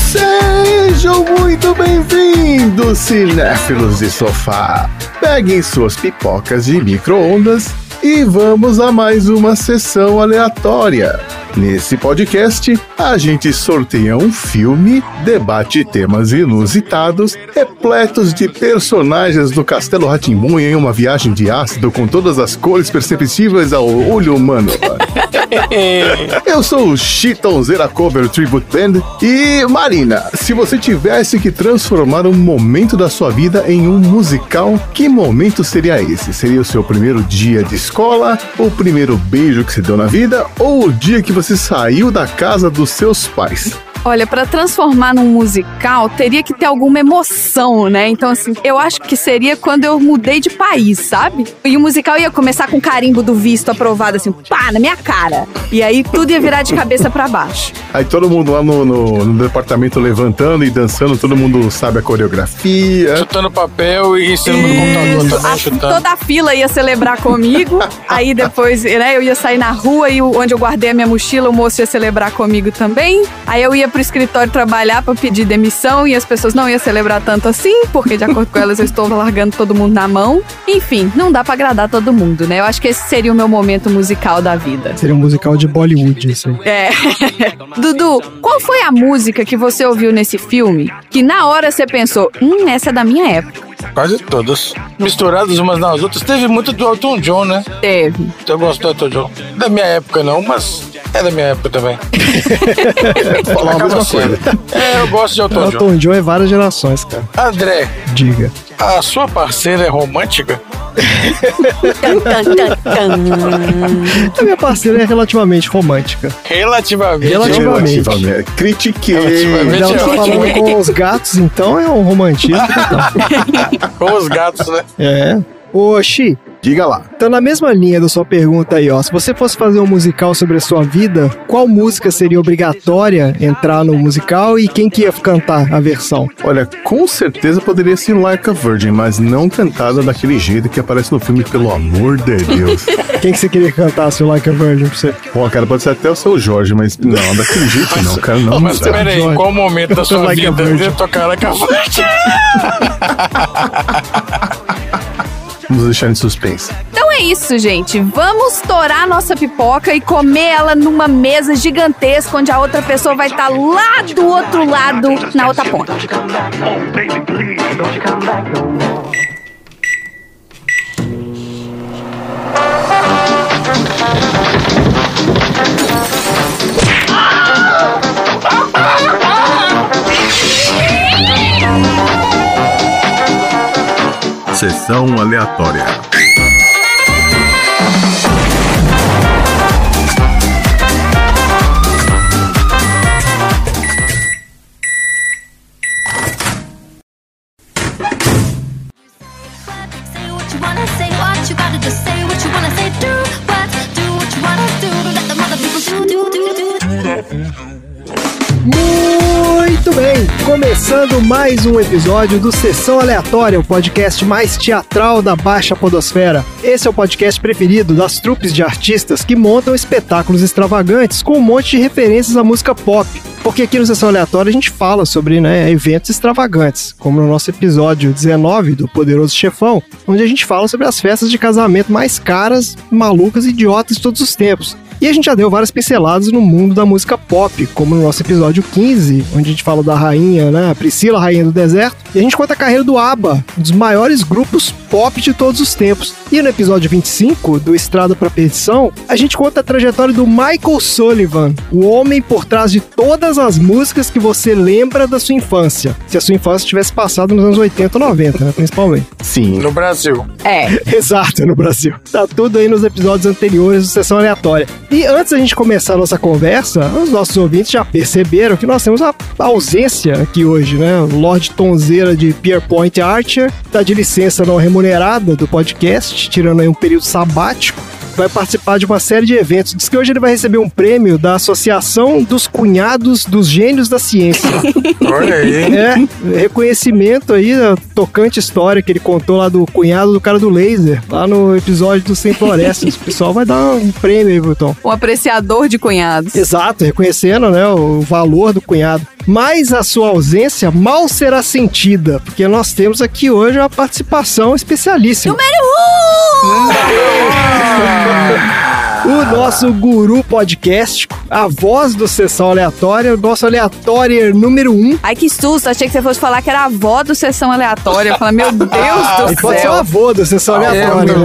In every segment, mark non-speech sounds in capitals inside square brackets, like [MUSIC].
Sejam muito bem-vindos, cinéfilos de sofá. Peguem suas pipocas de micro-ondas e vamos a mais uma sessão aleatória. Nesse podcast, a gente sorteia um filme, debate temas inusitados, repletos de personagens do Castelo Ratimbun em uma viagem de ácido com todas as cores perceptíveis ao olho humano. [LAUGHS] Eu sou o Chitãozeira Cover Tribute Band e Marina, se você tivesse que transformar um momento da sua vida em um musical, que momento seria esse? Seria o seu primeiro dia de escola, o primeiro beijo que você deu na vida ou o dia que você saiu da casa dos seus pais? Olha, para transformar num musical, teria que ter alguma emoção, né? Então, assim, eu acho que seria quando eu mudei de país, sabe? E o musical ia começar com carimbo do visto aprovado, assim, pá, na minha cara. E aí tudo ia virar de cabeça para baixo. Aí todo mundo lá no, no, no, departamento levantando e dançando, todo mundo sabe a coreografia. Chutando papel e ensinando no computador também, a, chutando. Toda a fila ia celebrar comigo. aí depois, né, eu ia sair na rua e onde eu guardei a minha mochila, o moço ia celebrar comigo também. Aí eu ia pro escritório trabalhar para pedir demissão e as pessoas não iam celebrar tanto assim, porque de acordo com elas eu estou largando todo mundo na mão. Enfim, não dá para agradar todo mundo, né? Eu acho que esse seria o meu momento musical da vida. Seria um musical de Bollywood, isso aí. É. [LAUGHS] Dudu, qual foi a música que você ouviu nesse filme que na hora você pensou, hum, essa é da minha época? Quase todas. Misturadas umas nas outras. Teve muito do Elton John, né? Teve. Eu gosto do Elton John. Da minha época não, mas é da minha época também. [LAUGHS] Falar a mesma coisa. É, eu gosto de Elton John. Elton John é várias gerações, cara. André, Diga. a sua parceira é romântica? [LAUGHS] A minha parceira é relativamente romântica. Relativamente. Relativamente. Relativamente. Critiquei. Relativamente. Ela tá falando com os gatos, então é um romantismo. [LAUGHS] [LAUGHS] Com os gatos, né? É. Ô, Xi, Diga lá. então na mesma linha da sua pergunta aí, ó. Se você fosse fazer um musical sobre a sua vida, qual música seria obrigatória entrar no musical e quem que ia cantar a versão? Olha, com certeza poderia ser Like a Virgin, mas não cantada daquele jeito que aparece no filme, pelo amor de Deus. [LAUGHS] Quem que você queria que cantasse o Like a Virgin pra você? Pô, cara, pode ser até o seu Jorge, mas não, daquele jeito não, cara, não. Mas peraí, Jorge. qual momento da sua Like vida eu tocar like a Virgin? [LAUGHS] Vamos deixar em suspense. Então é isso, gente. Vamos estourar nossa pipoca e comer ela numa mesa gigantesca onde a outra pessoa vai estar lá do outro lado, na outra ponta. Sessão aleatória. Começando mais um episódio do Sessão Aleatória, o podcast mais teatral da Baixa Podosfera. Esse é o podcast preferido das trupes de artistas que montam espetáculos extravagantes com um monte de referências à música pop. Porque aqui no Sessão Aleatória a gente fala sobre né, eventos extravagantes, como no nosso episódio 19 do Poderoso Chefão, onde a gente fala sobre as festas de casamento mais caras, malucas e idiotas de todos os tempos. E a gente já deu várias pinceladas no mundo da música pop, como no nosso episódio 15, onde a gente fala da rainha, né, a Priscila, rainha do deserto, e a gente conta a carreira do ABBA, um dos maiores grupos pop de todos os tempos. E no episódio 25, do Estrada pra Perdição, a gente conta a trajetória do Michael Sullivan, o homem por trás de todas as músicas que você lembra da sua infância. Se a sua infância tivesse passado nos anos 80 ou 90, né, principalmente. Sim. No Brasil. É. [LAUGHS] Exato, no Brasil. Tá tudo aí nos episódios anteriores do Sessão Aleatória. E antes da gente começar a nossa conversa, os nossos ouvintes já perceberam que nós temos a ausência aqui hoje, né? O Lorde Tonzeira de Pierpoint Archer tá de licença não remunerada do podcast, tirando aí um período sabático. Vai participar de uma série de eventos. Diz que hoje ele vai receber um prêmio da Associação dos Cunhados dos Gênios da Ciência. [LAUGHS] Olha aí. É, reconhecimento aí da tocante história que ele contou lá do cunhado do cara do laser, lá no episódio do Sem Florestas. O pessoal vai dar um prêmio aí, Bruton. Um apreciador de cunhados. Exato, reconhecendo né, o valor do cunhado. Mas a sua ausência mal será sentida, porque nós temos aqui hoje uma participação especialíssima. O nosso guru podcast, a voz do Sessão Aleatória, o nosso aleatório número um. Ai, que susto. Achei que você fosse falar que era a avó do Sessão Aleatória. Eu falei, meu Deus E do pode ser o céu. avô do Sessão Aleatória, eu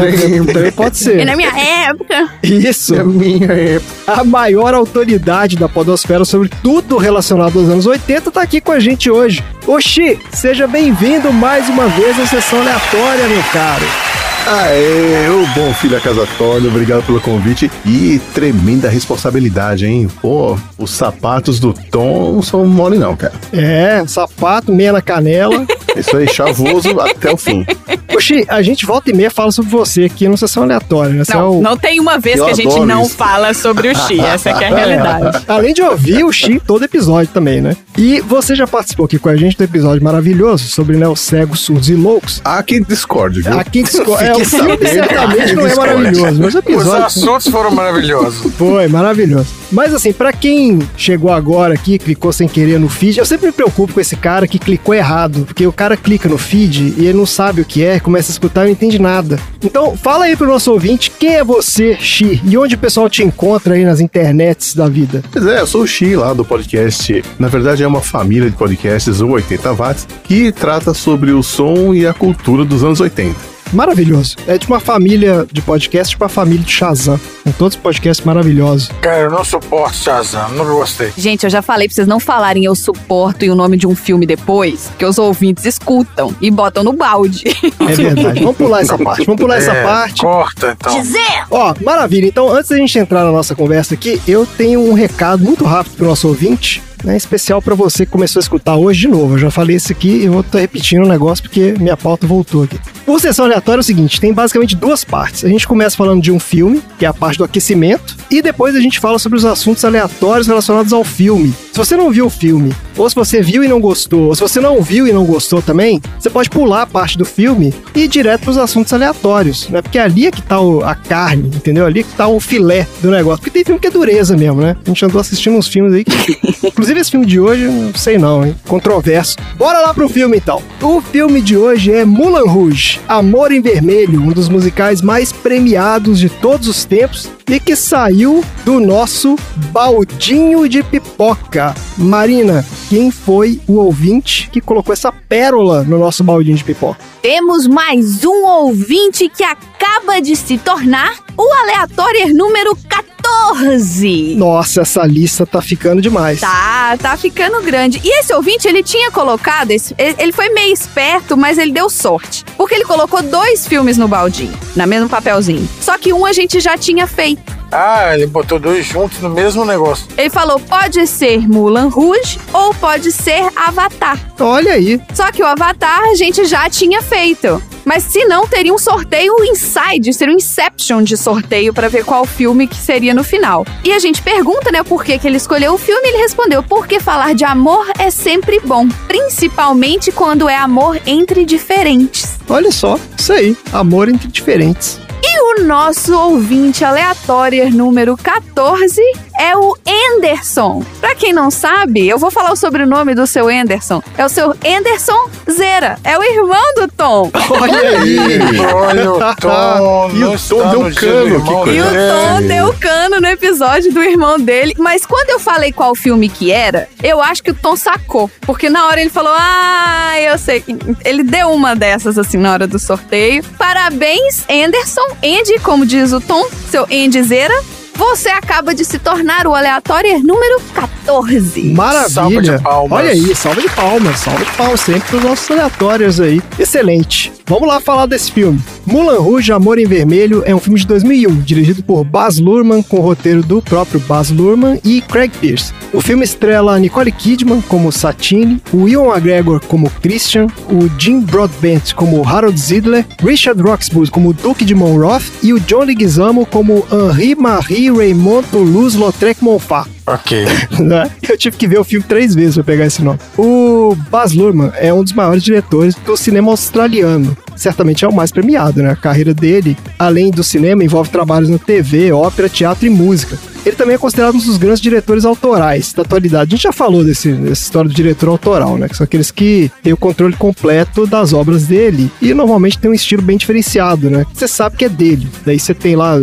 né? Também pode E ser. na minha época... Isso. É minha época. A maior autoridade da podosfera sobre tudo relacionado aos anos 80 tá aqui com a gente hoje. Oxi, seja bem-vindo mais uma vez à Sessão Aleatória, meu caro. Aê, ô bom filho a casa torna, obrigado pelo convite e tremenda responsabilidade, hein? Pô, os sapatos do Tom não são mole não, cara. É, sapato, meia na canela. [LAUGHS] Isso aí, chavoso [LAUGHS] até o fim. Oxi, a gente volta e meia fala sobre você aqui no Sessão Aleatória, né? Você é Não, o- não tem uma vez Eu que a gente não isso. fala sobre o Xi. Essa que é a [LAUGHS] realidade. Além de ouvir o Xi todo episódio também, né? E você já participou aqui com a gente do episódio maravilhoso sobre né, os cegos, surdos e loucos. Há quem discorde, viu? Aqui disco- é, o filme certamente não é discorde. maravilhoso, mas o Os episódio assuntos foram maravilhosos. foi maravilhoso. Mas assim, pra quem chegou agora aqui, clicou sem querer no feed, eu sempre me preocupo com esse cara que clicou errado, porque o cara clica no feed e ele não sabe o que é, começa a escutar e não entende nada. Então, fala aí pro nosso ouvinte, quem é você, Xi? E onde o pessoal te encontra aí nas internets da vida? Pois é, eu sou o Xi lá do podcast. Na verdade, é uma família de podcasts, o 80 Watts, que trata sobre o som e a cultura dos anos 80. Maravilhoso. É de uma família de podcast, tipo a família de Shazam. Com todos os podcasts maravilhosos. Cara, eu não suporto Shazam, nunca gostei. Gente, eu já falei pra vocês não falarem eu suporto e o nome de um filme depois, porque os ouvintes escutam e botam no balde. É [LAUGHS] verdade. Vamos pular essa parte. Vamos pular essa É, parte. Corta, então. Ó, maravilha. Então, antes da gente entrar na nossa conversa aqui, eu tenho um recado muito rápido pro nosso ouvinte, né? Especial pra você que começou a escutar hoje de novo. Eu já falei isso aqui e vou estar repetindo o negócio porque minha pauta voltou aqui. O Sessão Aleatória é o seguinte, tem basicamente duas partes. A gente começa falando de um filme, que é a parte do aquecimento, e depois a gente fala sobre os assuntos aleatórios relacionados ao filme. Se você não viu o filme, ou se você viu e não gostou, ou se você não viu e não gostou também, você pode pular a parte do filme e ir direto pros assuntos aleatórios, né? Porque ali é que tá o- a carne, entendeu? Ali é que tá o filé do negócio. Porque tem filme que é dureza mesmo, né? A gente andou assistindo uns filmes aí que... [LAUGHS] Inclusive esse filme de hoje, não sei não, hein? Controverso. Bora lá pro filme então. O filme de hoje é Mulan Rouge, Amor em Vermelho, um dos musicais mais premiados de todos os tempos e que saiu do nosso baldinho de pipoca. Marina, quem foi o ouvinte que colocou essa pérola no nosso baldinho de pipoca? Temos mais um ouvinte que acaba de se tornar o aleatório número 14. Nossa, essa lista tá ficando demais. Tá, tá ficando grande. E esse ouvinte, ele tinha colocado, esse- ele foi meio esperto, mas ele deu sorte. Porque ele colocou dois filmes no baldinho, na mesmo papelzinho. Só que um a gente já tinha feito. Ah, ele botou dois juntos no mesmo negócio. Ele falou, pode ser Mulan Rouge ou pode ser Avatar. Olha aí. Só que o Avatar a gente já tinha feito. Mas se não, teria um sorteio inside, seria um Inception de sorteio pra ver qual filme que seria no final. E a gente pergunta, né, por que, que ele escolheu o filme, e ele respondeu, porque falar de amor é sempre bom, principalmente quando é amor entre diferentes. Olha só, isso aí. Amor entre diferentes. Nosso ouvinte aleatório número 14 é o Anderson. Pra quem não sabe, eu vou falar o sobrenome do seu Anderson. É o seu Anderson Zera. É o irmão do Tom. [LAUGHS] Olha aí. Olha o [LAUGHS] Tom. E o Tom deu cano, que E o coisa. Tom deu cano no episódio do irmão dele. Mas quando eu falei qual filme que era, eu acho que o Tom sacou. Porque na hora ele falou: Ah, eu sei. Ele deu uma dessas assim na hora do sorteio. Parabéns, Anderson. Andy, como diz o Tom, seu Andyzeira. Você acaba de se tornar o aleatório número 14. Maravilha. Salva de palmas. Olha aí, salva de palmas, salva de palmas sempre para os nossos aleatórios aí. Excelente. Vamos lá falar desse filme. Mulan Rouge, Amor em Vermelho é um filme de 2001, dirigido por Baz Luhrmann, com o roteiro do próprio Baz Luhrmann e Craig Pierce. O filme estrela Nicole Kidman como Satine, o Ewan McGregor como Christian, o Jim Broadbent como Harold Zidler, Richard Roxburgh como Duque de Monroth e o John Leguizamo como Henri Marie Raymond Toulouse-Lautrec Montfort. Ok. [LAUGHS] né? Eu tive que ver o filme três vezes pra pegar esse nome. O Baz Luhrmann é um dos maiores diretores do cinema australiano. Certamente é o mais premiado, né? A carreira dele, além do cinema, envolve trabalhos na TV, ópera, teatro e música. Ele também é considerado um dos grandes diretores autorais da atualidade. A gente já falou desse, dessa história do diretor autoral, né? Que são aqueles que têm o controle completo das obras dele e normalmente tem um estilo bem diferenciado, né? Você sabe que é dele. Daí você tem lá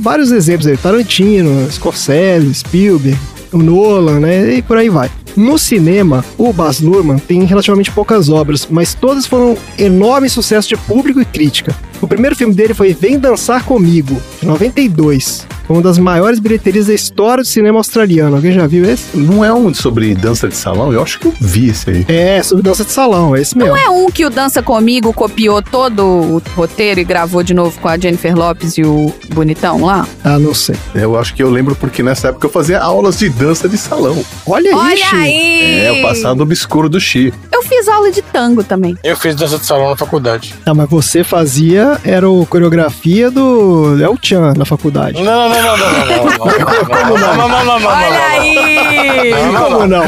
vários exemplos aí: Tarantino, Scorsese, Spielberg, o Nolan, né? E por aí vai. No cinema, o Baz Luhrmann tem relativamente poucas obras, mas todas foram enorme sucesso de público e crítica. O primeiro filme dele foi Vem Dançar Comigo, de 92. Foi uma das maiores bilheterias da história do cinema australiano. Alguém já viu esse? Não é um sobre dança de salão? Eu acho que eu vi esse aí. É, sobre dança de salão, é esse mesmo. Não é um que o Dança Comigo copiou todo o roteiro e gravou de novo com a Jennifer Lopes e o Bonitão lá? Ah, não sei. Eu acho que eu lembro porque nessa época eu fazia aulas de dança de salão. Olha, Olha isso. aí! É, o passado obscuro do Xi. Eu fiz aula de tango também. Eu fiz dança de salão na faculdade. Ah, mas você fazia, era o coreografia do El Chan na faculdade. Não, não, não, não, não, não, não. Não, não, não, não, não, não, Olha não. aí! Não, não, Como não?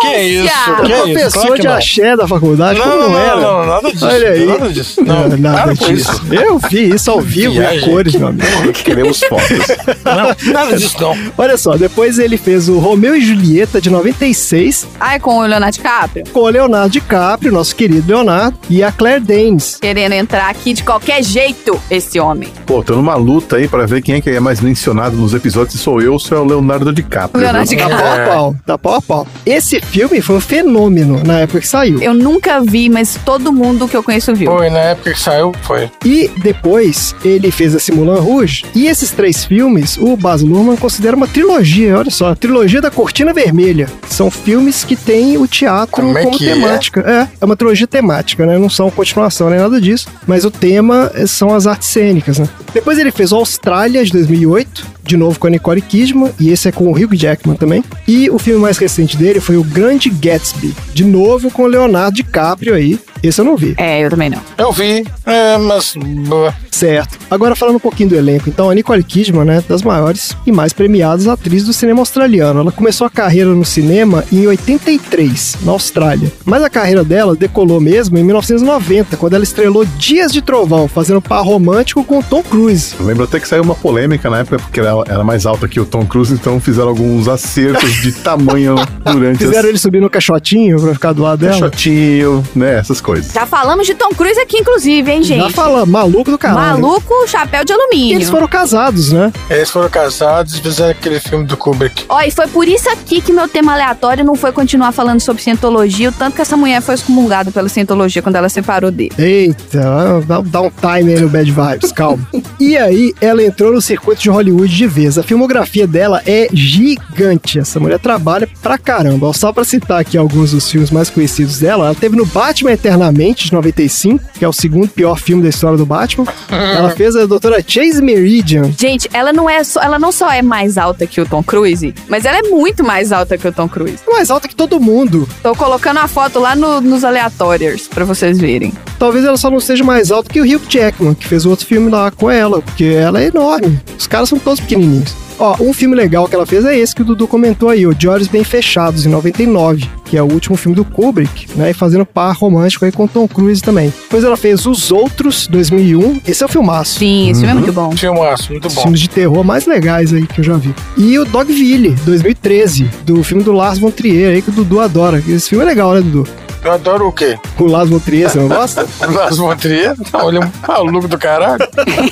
Que isso? Que isso? Professor Claro que de não. axé da faculdade, Não, como não, não, não, era? não, nada disso. Olha aí. Nada disso. Não, Ah, nada disso. isso. Eu vi isso ao vivo em Viagem. cores, meu amigo. Queremos fotos. Não, nada disso não. Olha só, depois ele fez o Romeu e Julieta de 96 Ai, com o Leonardo DiCaprio. com o Leonardo DiCaprio, nosso querido Leonardo, e a Claire Danes. Querendo entrar aqui de qualquer jeito, esse homem. Pô, tô numa luta aí pra ver quem é que é mais mencionado nos episódios. Se sou eu ou se é o Leonardo DiCaprio. Leonardo viu? Tá DiCaprio. pau a pau, tá pau a pau. Esse filme foi um fenômeno na época que saiu. Eu nunca vi, mas todo mundo que eu conheço viu. Foi, na época que saiu, foi. E depois ele fez esse Mulan Rouge. E esses três filmes, o Baz Luhrmann considera uma trilogia. Olha só, a trilogia da Cortina Vermelha. São filmes que têm o teatro Como é como é? temática. É? é, uma trilogia temática, né? Não são continuação nem nada disso. Mas o tema eh, são as artes cênicas, né? Depois ele fez o Austrália de 2008. De novo com a Nicole Kidman, e esse é com o Hugh Jackman também. E o filme mais recente dele foi o Grande Gatsby, de novo com o Leonardo DiCaprio aí. Esse eu não vi. É, eu também não. Eu vi, é, mas. boa. Certo. Agora falando um pouquinho do elenco, então a Nicole Kidman, né, das maiores e mais premiadas atrizes do cinema australiano. Ela começou a carreira no cinema em 83, na Austrália. Mas a carreira dela decolou mesmo em 1990, quando ela estrelou Dias de Trovão, fazendo par romântico com o Tom Cruise. Eu lembro até que saiu uma polêmica na época, porque ela era mais alta que o Tom Cruise, então fizeram alguns acertos de [LAUGHS] tamanho durante Fizeram ele subir no caixotinho pra ficar do lado dela. Caixotinho, né? Essas coisas. Já falamos de Tom Cruise aqui, inclusive, hein, gente? Já fala, maluco do caralho. Maluco, chapéu de E alumínio. eles foram casados, né? Eles foram casados e fizeram aquele filme do Kubrick. Ó, e foi por isso aqui que meu tema aleatório não foi continuar falando sobre cientologia, o tanto que essa mulher foi excomungada pela cientologia quando ela separou dele. Eita, dá, dá um time aí no Bad Vibes, calma. [LAUGHS] e aí, ela entrou no circuito de Hollywood de vez. A filmografia dela é gigante. Essa mulher trabalha pra caramba. Só pra citar aqui alguns dos filmes mais conhecidos dela, ela teve no Batman Eternamente, de 95, que é o segundo pior filme da história do Batman. [LAUGHS] ela fez a doutora Chase Meridian. Gente, ela não é só, ela não só é mais alta que o Tom Cruise, mas ela é muito mais alta que o Tom Cruise. Mais alta que todo mundo. Tô colocando a foto lá no- nos aleatórios pra vocês verem. Talvez ela só não seja mais alta que o Hugh Jackman, que fez outro filme lá com ela, porque ela é enorme. Os caras são todos pequenininhos. Ó, um filme legal que ela fez é esse que o Dudu comentou aí, o De Olhos Bem Fechados, em 99, que é o último filme do Kubrick, né? E fazendo par romântico aí com Tom Cruise também. Depois ela fez Os Outros, 2001. Esse é o filmaço. Sim, esse filme é muito bom. Filmaço, muito Os bom. filmes de terror mais legais aí que eu já vi. E o Dogville, 2013, do filme do Lars von Trier aí que o Dudu adora. Esse filme é legal, né, Dudu? Eu adoro o quê? O Lars von Trier, você não gosta? [LAUGHS] Las Montrier? Não, ele é um maluco do caralho.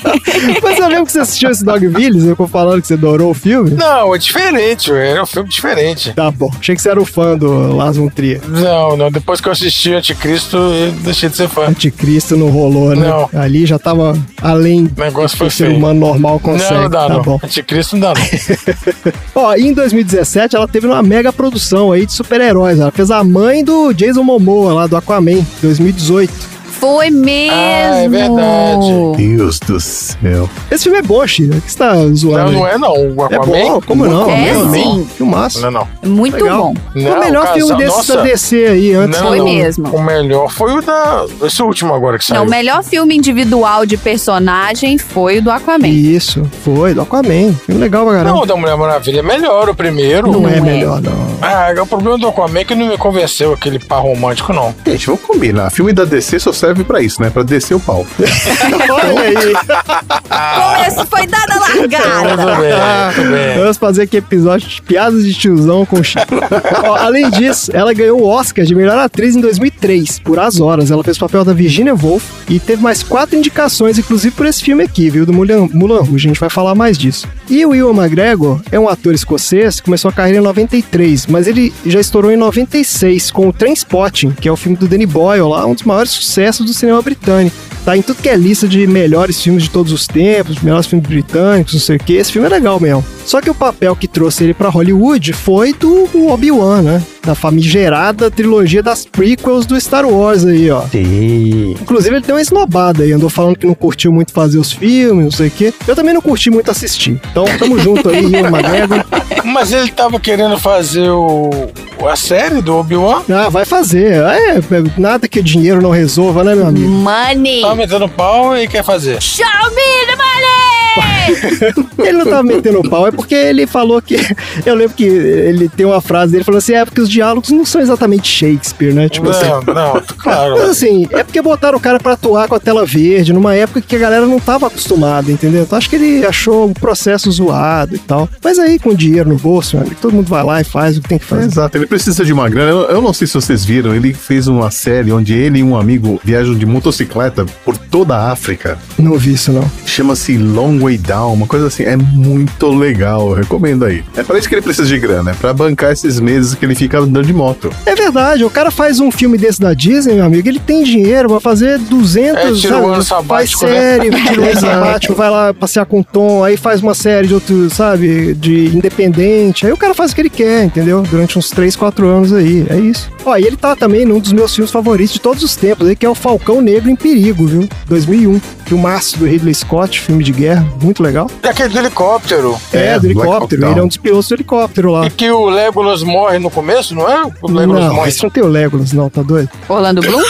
[LAUGHS] Mas eu lembro que você assistiu esse Dogville, você ficou falando que você adorou o filme. Não, é diferente, é um filme diferente. Tá bom, achei que você era o fã do Lars von Trier. Não, não, depois que eu assisti Anticristo, eu deixei de ser fã. Anticristo não rolou, né? Não. Ali já tava além O negócio do foi o ser feio. humano normal consegue. Não, não dá tá não. bom. Anticristo não dá não. [LAUGHS] Ó, e em 2017 ela teve uma mega produção aí de super-heróis. Ela fez a mãe do Jason Momoa lá do Aquaman, 2018. Foi mesmo. Ah, é verdade. Deus do céu. Esse filme é bom, China. que você tá zoando? Não, não é não. O É Aquaman? bom, como não? É, Aquaman, sim. Filmaço. Não, não. Muito Legal. bom. Foi o Não, melhor casal- filme desse nossa. da DC aí, antes Não, Foi não. mesmo. O melhor foi o da. Esse último agora que saiu. Não, o melhor filme individual de personagem foi o do Aquaman. Isso, foi, do Aquaman. Filme legal pra Não, caramba. o da Mulher Maravilha é melhor, o primeiro. Não, é não é. melhor, não. Ah, o problema do Aquaman é que não me convenceu aquele par romântico, não. Gente, vamos combinar. Filme da DC só serve pra isso, né? Pra descer o pau. [LAUGHS] Olha aí. Com esse foi dada a largada. Tudo bem, tudo bem. Vamos fazer aqui episódio de piadas de tiozão com Chico. Ó, além disso, ela ganhou o Oscar de melhor atriz em 2003, por As Horas. Ela fez o papel da Virginia Woolf e teve mais quatro indicações, inclusive por esse filme aqui, viu? Do Mulan, Mulan Rouge. A gente vai falar mais disso. E o Ewan McGregor é um ator escocês que começou a carreira em 93, mas ele já estourou em 96 com o Trainspotting, que é o filme do Danny Boyle lá, um dos maiores sucessos do cinema britânico. Tá em tudo que é lista de melhores filmes de todos os tempos, melhores filmes britânicos, não sei o que. Esse filme é legal mesmo. Só que o papel que trouxe ele pra Hollywood foi do Obi-Wan, né? Da famigerada trilogia das prequels do Star Wars aí, ó. Inclusive, ele deu uma esnobada aí, andou falando que não curtiu muito fazer os filmes, não sei o quê. Eu também não curti muito assistir. Então, tamo junto aí, Ian McGregor. [LAUGHS] Mas ele tava querendo fazer o. a série do Obi-Wan? Ah, vai fazer. É, é, nada que o dinheiro não resolva, né, meu amigo? Money. Tava metendo pau e quer fazer. Show me the money! Ele não tava metendo o pau, é porque ele falou que. Eu lembro que ele tem uma frase dele falando assim: é porque os diálogos não são exatamente Shakespeare, né? Tipo assim. Não, não, claro. Mas assim, é porque botaram o cara pra atuar com a tela verde numa época que a galera não tava acostumada, entendeu? Então acho que ele achou o processo zoado e tal. Mas aí, com dinheiro no bolso, amigo, todo mundo vai lá e faz o que tem que fazer. Exato, ele precisa de uma grana. Eu, eu não sei se vocês viram, ele fez uma série onde ele e um amigo viajam de motocicleta por toda a África. Não vi isso, não. Chama-se Long Way Down, uma coisa assim. É muito legal, eu recomendo aí. É para isso que ele precisa de grana, é pra bancar esses meses que ele fica andando de moto. É verdade, o cara faz um filme desse da Disney, meu amigo, ele tem dinheiro pra fazer 200, É, tira ano faz né? série, [LAUGHS] tira o ano sabático, vai lá passear com o Tom, aí faz uma série de outro, sabe, de independente, aí o cara faz o que ele quer, entendeu? Durante uns 3, 4 anos aí, é isso. Ó, e ele tá também num dos meus filmes favoritos de todos os tempos, aí, que é o Falcão Negro em Perigo, viu? 2001, filmaço do Ridley Scott, filme de guerra, muito legal. E aquele do helicóptero. É, É, do helicóptero, ele é um dos pilotos do helicóptero lá. E que o Legolas morre no começo, não é? O Legolas Não, morre. esse não tem o Legolas, não, tá doido? Orlando Bloom?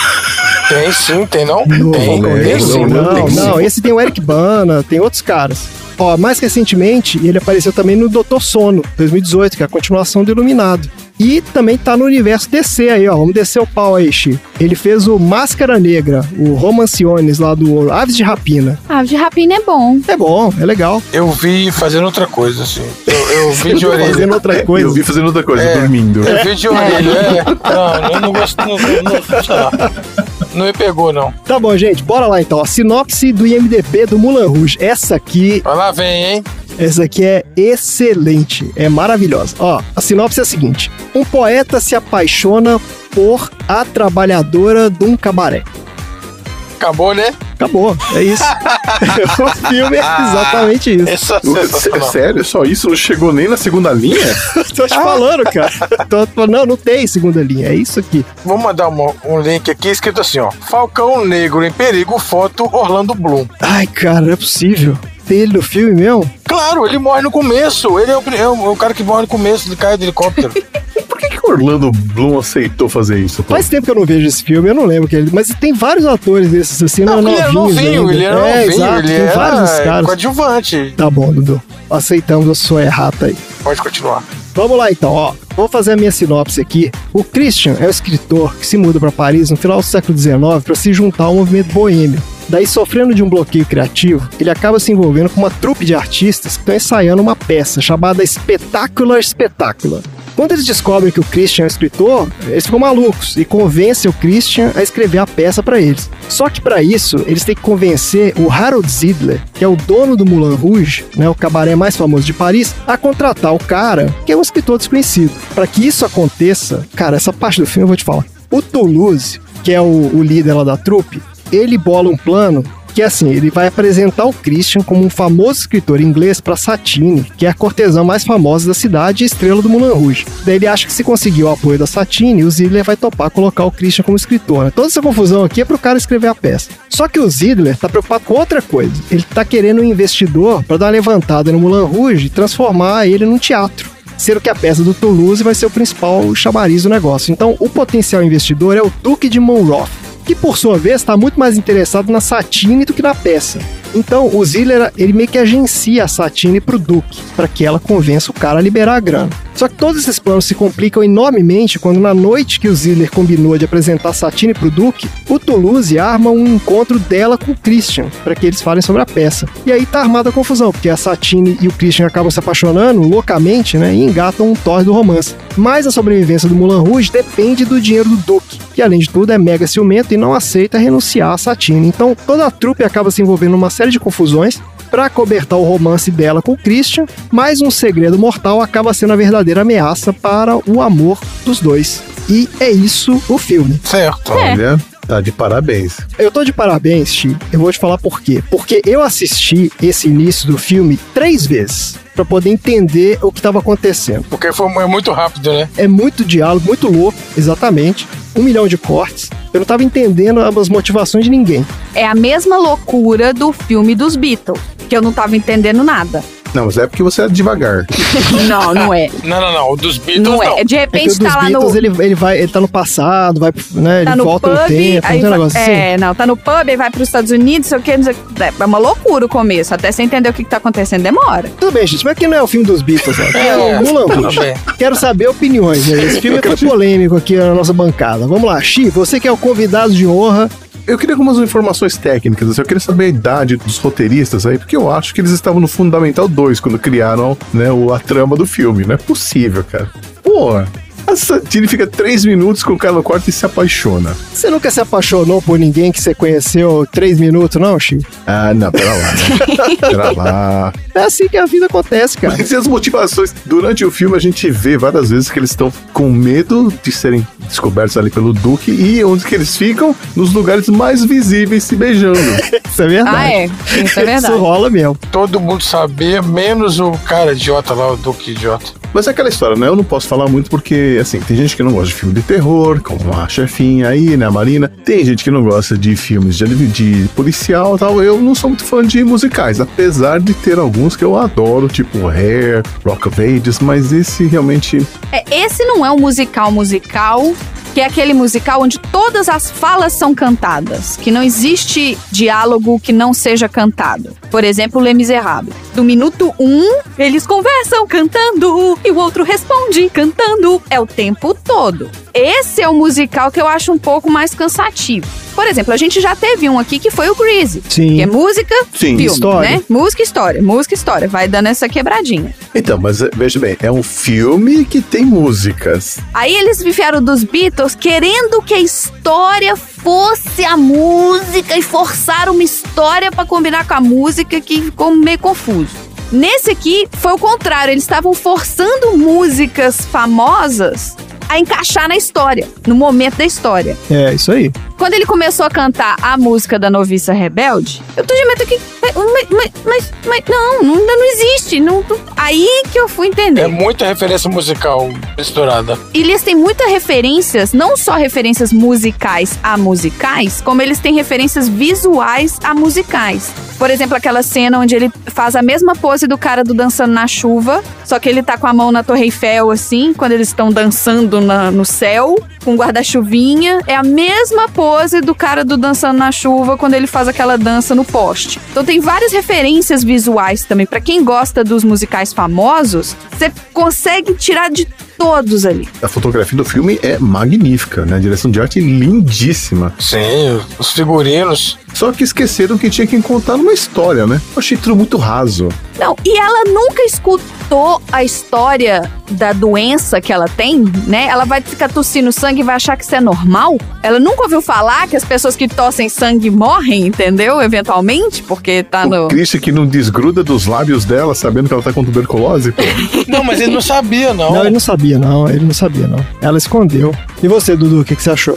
Tem sim, tem não? No tem, Falcão tem sim. Não, tem sim. não, esse tem o Eric Bana, tem outros caras. Ó, mais recentemente, ele apareceu também no Doutor Sono, 2018, que é a continuação do Iluminado. E também tá no universo DC aí, ó. Vamos descer o pau aí, Chico. Ele fez o Máscara Negra, o Romanciones lá do Aves de Rapina. Ah, de rapina é bom. É bom, é legal. Eu vi fazendo outra coisa, assim. Eu, eu vi de [LAUGHS] orelha. Fazendo outra coisa. Eu vi fazendo outra coisa, É. dormindo. Eu vi de orelha, é. Não, eu não gosto, não, não, sei lá. Não me pegou, não. Tá bom, gente, bora lá então. A sinopse do IMDB do Mulan Rouge. Essa aqui Vai lá, vem, hein? Essa aqui é excelente, é maravilhosa. Ó, a sinopse é a seguinte: um poeta se apaixona por a trabalhadora de um cabaré. Acabou, né? Acabou, é isso. [LAUGHS] o filme é exatamente isso. Essa é. Sério? Só isso não chegou nem na segunda linha? [LAUGHS] Tô te falando, cara. Tô- tô- não, não tem segunda linha, é isso aqui. Vou mandar uma- um link aqui escrito assim, ó. Falcão Negro em Perigo, foto Orlando Bloom. Ai, cara, não é possível. Tem ele no filme mesmo? Claro, ele morre no começo. Ele é o, é o- é o cara que morre no começo, ele cai do helicóptero. [LAUGHS] Por que, que o Orlando Bloom aceitou fazer isso? Pô? Faz tempo que eu não vejo esse filme, eu não lembro que ele. Mas tem vários atores desses assim, Não, não, ele era novinhos novinho, ainda. ele era é, novinho, exato, ele tem vários caras. coadjuvante. Tá bom, Dudu. Aceitamos a sua errata aí. Pode continuar. Vamos lá então, ó. Vou fazer a minha sinopse aqui. O Christian é o escritor que se muda para Paris no final do século XIX para se juntar ao movimento boêmio. Daí, sofrendo de um bloqueio criativo, ele acaba se envolvendo com uma trupe de artistas que estão ensaiando uma peça chamada Spectacular Spectacular. Quando eles descobrem que o Christian é o escritor, eles ficam malucos e convencem o Christian a escrever a peça para eles. Só que para isso, eles têm que convencer o Harold Zidler, que é o dono do Moulin Rouge, né, o cabaré mais famoso de Paris, a contratar o cara, que é um escritor desconhecido. Para que isso aconteça, cara, essa parte do filme eu vou te falar. O Toulouse, que é o, o líder lá da trupe, ele bola um plano Porque assim, ele vai apresentar o Christian como um famoso escritor inglês para Satine, que é a cortesã mais famosa da cidade e estrela do Moulin Rouge. Daí ele acha que se conseguir o apoio da Satine, o Zidler vai topar colocar o Christian como escritor. né? Toda essa confusão aqui é pro cara escrever a peça. Só que o Zidler tá preocupado com outra coisa. Ele tá querendo um investidor para dar uma levantada no Moulin Rouge e transformar ele num teatro sendo que a peça do Toulouse vai ser o principal chamariz do negócio. Então, o potencial investidor é o Duque de Monroe, que por sua vez está muito mais interessado na Satine do que na peça. Então, o Ziller, ele meio que agencia a Satine pro Duque, para que ela convença o cara a liberar a grana. Só que todos esses planos se complicam enormemente quando na noite que o Ziller combinou de apresentar Satine pro Duque, o Toulouse arma um encontro dela com o Christian, para que eles falem sobre a peça. E aí tá armada a confusão, porque a Satine e o Christian acabam se apaixonando loucamente, né, e engatam um torre do romance. Mas a sobrevivência do Moulin Rouge depende do dinheiro do Duque, que além de tudo é mega ciumento e não aceita renunciar a Satine. Então toda a trupe acaba se envolvendo numa série de confusões para cobertar o romance dela com o Christian, mas um segredo mortal acaba sendo a verdadeira ameaça para o amor dos dois. E é isso o filme. Certo. É. Olha, tá de parabéns. Eu tô de parabéns, Chi. Eu vou te falar por quê. Porque eu assisti esse início do filme três vezes para poder entender o que estava acontecendo. Porque foi mu- muito rápido, né? É muito diálogo, muito louco, exatamente. Um milhão de cortes. Eu não tava entendendo as motivações de ninguém. É a mesma loucura do filme dos Beatles, que eu não tava entendendo nada. Não, mas é porque você é devagar. [LAUGHS] Não, não é. Não, não, não. O dos Beatles Não não. é. De É que o repente dos tá lá Beatles, no. ele, ele vai, ele tá no passado, vai, né, Tá ele no volta pub, no tempo, não aí tem um negócio assim. é, não, tá no pub, aí vai pros Estados Unidos, sei o que, não sei o que. É uma loucura o começo, até você entender o que, que tá acontecendo, demora. Tudo bem, gente, mas aqui não é o filme dos Beatles, né? [LAUGHS] é É, o Mulan tudo Rouge. bem. Quero saber opiniões. Né? Esse filme foi polêmico aqui na nossa bancada. Vamos lá, Xi, você que é o convidado de honra. Eu queria algumas informações técnicas, assim, eu queria saber a idade dos roteiristas aí, porque eu acho que eles estavam no Fundamental 2 quando criaram né, a trama do filme. Não é possível, cara. Porra, a Santini fica três minutos com o cara no quarto e se apaixona. Você nunca se apaixonou por ninguém que você conheceu três minutos, não, Xi? Ah, não, pera lá. Né? [LAUGHS] pera lá. É assim que a vida acontece, cara. Mas e as motivações? Durante o filme a gente vê várias vezes que eles estão com medo de serem descobertos ali pelo Duque e onde que eles ficam? Nos lugares mais visíveis se beijando. [LAUGHS] Isso é verdade. Ah, é. Isso é Isso verdade. rola mesmo. Todo mundo sabia, menos o cara idiota lá, o Duque idiota. Mas é aquela história, né? Eu não posso falar muito porque, assim, tem gente que não gosta de filme de terror, como a chefinha aí, né, a Marina. Tem gente que não gosta de filmes de, de policial e tal. Eu não sou muito fã de musicais, apesar de ter alguns que eu adoro, tipo Hair, Rock of Ages, mas esse realmente... É, esse não é um musical musical, que é aquele musical onde todas as falas são cantadas, que não existe diálogo que não seja cantado. Por exemplo, Les Miserables. Do minuto um, eles conversam cantando e o outro responde cantando. É o tempo todo. Esse é o musical que eu acho um pouco mais cansativo. Por exemplo, a gente já teve um aqui que foi o Greasy. Sim. Que é música, Sim. filme, História. né? Música, história. Música, história. Vai dando essa quebradinha. Então, mas eh, veja bem, é um filme que tem músicas. Aí eles vieram dos Beatles querendo que a história fosse a música e forçaram uma história pra combinar com a música que ficou meio confuso. Nesse aqui foi o contrário, eles estavam forçando músicas famosas a encaixar na história, no momento da história. É, isso aí. Quando ele começou a cantar a música da Noviça Rebelde, eu tô de medo que. Mas, mas, mas, mas não, não, ainda não existe. Não, não- aí que eu fui entender. É muita referência musical misturada. E eles têm muitas referências, não só referências musicais a musicais, como eles têm referências visuais a musicais. Por exemplo, aquela cena onde ele faz a mesma pose do cara do Dançando na Chuva, só que ele tá com a mão na Torre Eiffel, assim, quando eles estão dançando na- no céu, com guarda-chuvinha. É a mesma pose do cara do Dançando na Chuva quando ele faz aquela dança no poste. Então tem várias referências visuais também. Pra quem gosta dos musicais famosos, você consegue tirar de todos ali. A fotografia do filme é magnífica, né? A direção de arte lindíssima. Sim, os figurinos. Só que esqueceram que tinha que contar uma história, né? Eu achei tudo muito raso. Não, e ela nunca escutou a história da doença que ela tem, né? Ela vai ficar tossindo sangue e vai achar que isso é normal? Ela nunca ouviu falar que as pessoas que tossem sangue morrem, entendeu? Eventualmente, porque tá O no. Christian que não desgruda dos lábios dela, sabendo que ela tá com tuberculose, pô. [LAUGHS] Não, mas ele não sabia, não. Não, ele não sabia, não. Ele não sabia, não. Ela escondeu. E você, Dudu, o que, que você achou?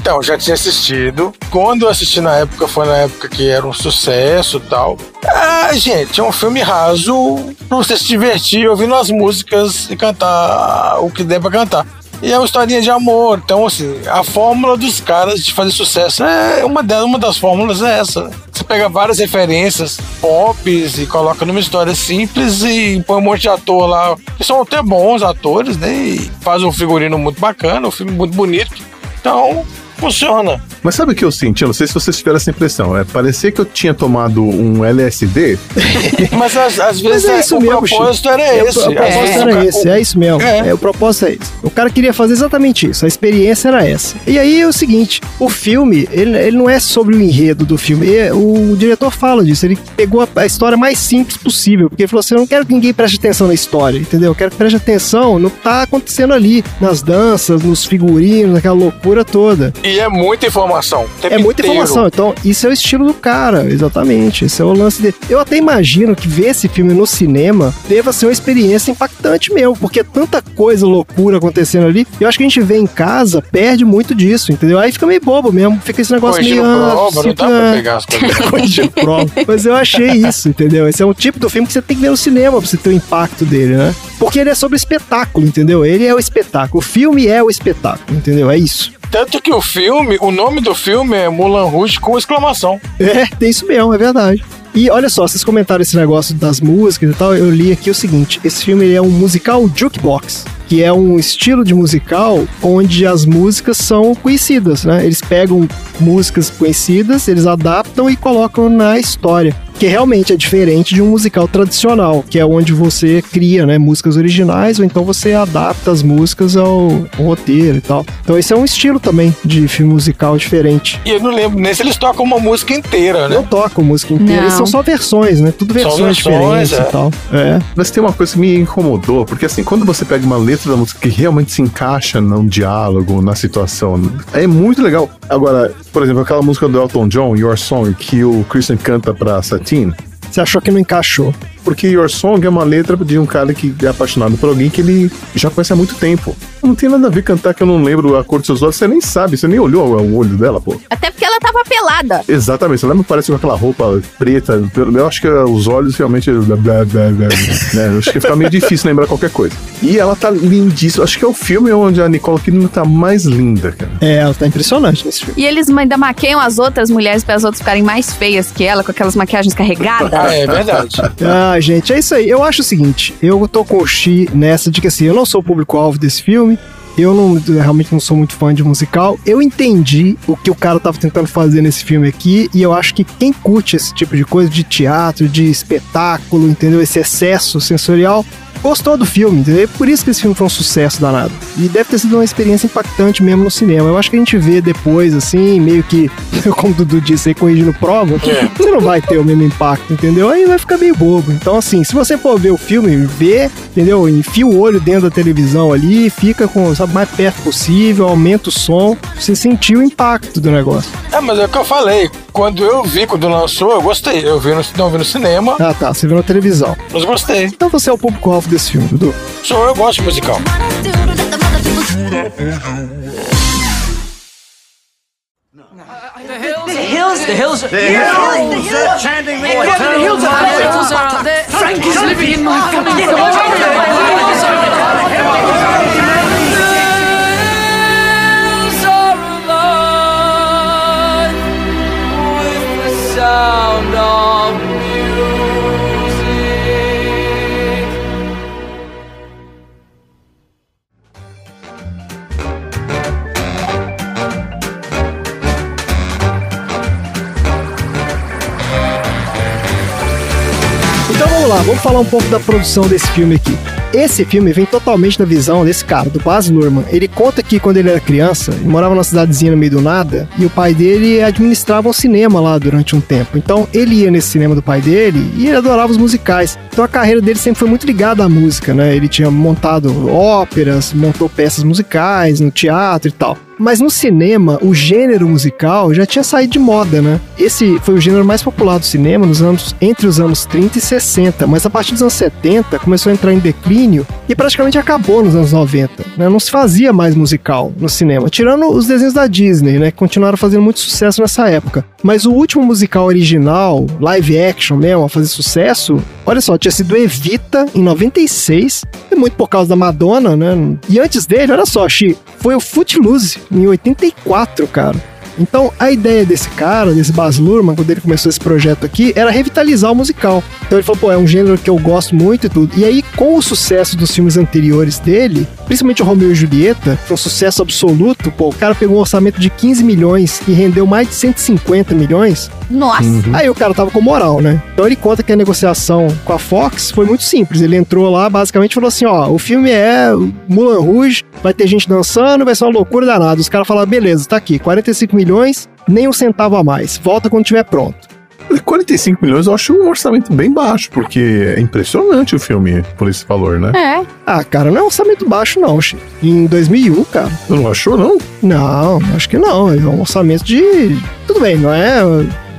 Então, já tinha assistido. Quando eu assisti na época, foi na época que era um sucesso e tal. Ah, gente, é um filme raso pra você se divertir ouvindo as músicas e cantar o que der pra cantar. E é uma historinha de amor. Então, assim, a fórmula dos caras de fazer sucesso é uma, delas, uma das fórmulas é essa. Você pega várias referências pop e coloca numa história simples e põe um monte de ator lá, que são até bons atores, né? E faz um figurino muito bacana, um filme muito bonito. Então, funciona. Mas sabe o que eu senti? Eu não sei se vocês tiveram essa impressão. É parecer que eu tinha tomado um LSD. [LAUGHS] Mas às, às vezes é é isso o mesmo, propósito era É, esse. o Às propósito o era esse, é isso mesmo. É. É. o propósito é esse. O cara queria fazer exatamente isso, a experiência era essa. E aí é o seguinte, o filme, ele, ele não é sobre o enredo do filme, E o, diretor fala disso, ele pegou a, a história mais simples possível, porque ele falou assim, eu não quero que ninguém preste atenção na história, entendeu? Eu quero que preste atenção no que tá acontecendo ali, nas danças, nos figurinos, naquela loucura toda. E é muita informação. É muita inteiro. informação, então isso é o estilo do cara, exatamente. Esse é o lance dele. Eu até imagino que ver esse filme no cinema deva ser uma experiência impactante mesmo, porque é tanta coisa loucura acontecendo ali. Eu acho que a gente vê em casa, perde muito disso, entendeu? Aí fica meio bobo mesmo, fica esse negócio Corrigindo meio. ah, prova, não dá pra pegar as coisas. [LAUGHS] prova. Mas eu achei isso, entendeu? Esse é um tipo do filme que você tem que ver no cinema pra você ter o impacto dele, né? Porque ele é sobre espetáculo, entendeu? Ele é o espetáculo. O filme é o espetáculo, entendeu? É isso. Tanto que o filme, o nome do filme é Mulan Rouge com exclamação. É, tem isso mesmo, é verdade. E olha só, vocês comentaram esse negócio das músicas e tal, eu li aqui o seguinte, esse filme é um musical jukebox, que é um estilo de musical onde as músicas são conhecidas, né? Eles pegam músicas conhecidas, eles adaptam e colocam na história. Que realmente é diferente de um musical tradicional, que é onde você cria, né, músicas originais, ou então você adapta as músicas ao, ao roteiro e tal. Então esse é um estilo também de filme musical diferente. E eu não lembro nem se eles tocam uma música inteira, né? Não tocam música inteira, Não. e são só versões, né? Tudo versões, versões, diferentes é. e tal. É. Mas tem uma coisa que me incomodou, porque assim, quando você pega uma letra da música que realmente se encaixa num diálogo, na situação, é muito legal. Agora, por exemplo, aquela música do Elton John, Your Song, que o Christian canta pra Satine, Você achou que não encaixou. porque Your Song é uma letra de um cara que é apaixonado por alguém que ele já conhece há muito tempo. Não tem nada a ver cantar que eu não lembro a cor dos seus olhos, você nem sabe, você nem olhou o olho dela, pô. Até porque ela tava pelada. Exatamente, você lembra? Parece com aquela roupa preta. Eu acho que os olhos realmente. blá, blá, blá, blá, né? Eu acho que fica meio difícil lembrar qualquer coisa. E ela tá lindíssima. Acho que é o filme onde a Nicole Kidman tá mais linda, cara. É, ela tá impressionante nesse filme. E eles ainda maqueiam as outras mulheres para as outras ficarem mais feias que ela, com aquelas maquiagens carregadas. Ah, é verdade. [LAUGHS] Ah, gente, é isso aí. Eu acho o seguinte, eu tô com o Xi nessa de que assim, eu não sou o público-alvo desse filme. Eu não, realmente não sou muito fã de musical. Eu entendi o que o cara tava tentando fazer nesse filme aqui. E eu acho que quem curte esse tipo de coisa, de teatro, de espetáculo, entendeu? Esse excesso sensorial, gostou do filme, entendeu? É por isso que esse filme foi um sucesso danado. E deve ter sido uma experiência impactante mesmo no cinema. Eu acho que a gente vê depois, assim, meio que, [LAUGHS] como o Dudu disse aí, corrigindo prova, você não vai ter o mesmo impacto, entendeu? Aí vai ficar meio bobo. Então, assim, se você for ver o filme, vê, entendeu? Enfia o olho dentro da televisão ali, fica com, sabe, mais perto possível, aumenta o som, você sentir o impacto do negócio. É, mas é o que eu falei. Quando eu vi, quando lançou, eu gostei. Eu vi no, não vi no cinema, Ah, tá, você viu na televisão. mas gostei. Então você é o público-alvo desse filme, Dudu. Sou eu gosto de musical. Wanna do to let the mother people The hills, the hills, the hills, the hills, chanting me. The hills are hills are there. Frank is living in my coming Sound of lá, vamos falar um pouco da produção desse filme aqui. Esse filme vem totalmente da visão desse cara, do Baz Luhrmann. Ele conta que quando ele era criança, ele morava numa cidadezinha no meio do nada, e o pai dele administrava um cinema lá durante um tempo. Então ele ia nesse cinema do pai dele e ele adorava os musicais. Então a carreira dele sempre foi muito ligada à música, né? Ele tinha montado óperas, montou peças musicais no teatro e tal. Mas no cinema, o gênero musical já tinha saído de moda, né? Esse foi o gênero mais popular do cinema nos anos entre os anos 30 e 60, mas a partir dos anos 70 começou a entrar em declínio e praticamente acabou nos anos 90. Né? Não se fazia mais musical no cinema, tirando os desenhos da Disney, né? Que continuaram fazendo muito sucesso nessa época. Mas o último musical original, live action mesmo, a fazer sucesso, olha só, tinha sido Evita em 96, e muito por causa da Madonna, né? E antes dele, olha só, Xi, foi o Footloose em 84, cara. Então, a ideia desse cara, desse Baz Luhrmann, quando ele começou esse projeto aqui, era revitalizar o musical. Então ele falou, pô, é um gênero que eu gosto muito e tudo. E aí, com o sucesso dos filmes anteriores dele, principalmente o Romeo e Julieta, que foi um sucesso absoluto, pô, o cara pegou um orçamento de 15 milhões e rendeu mais de 150 milhões. Nossa. Aí o cara tava com moral, né? Então ele conta que a negociação com a Fox foi muito simples. Ele entrou lá, basicamente falou assim: ó, o filme é Mulan Rouge, vai ter gente dançando, vai ser uma loucura danada. Os caras falaram: beleza, tá aqui, 45 milhões, nem um centavo a mais. Volta quando tiver pronto. 45 milhões eu acho um orçamento bem baixo, porque é impressionante o filme por esse valor, né? É. Ah, cara, não é um orçamento baixo, não, Chi. Em 2001, cara. Você não achou, não? Não, acho que não. É um orçamento de. Tudo bem, não é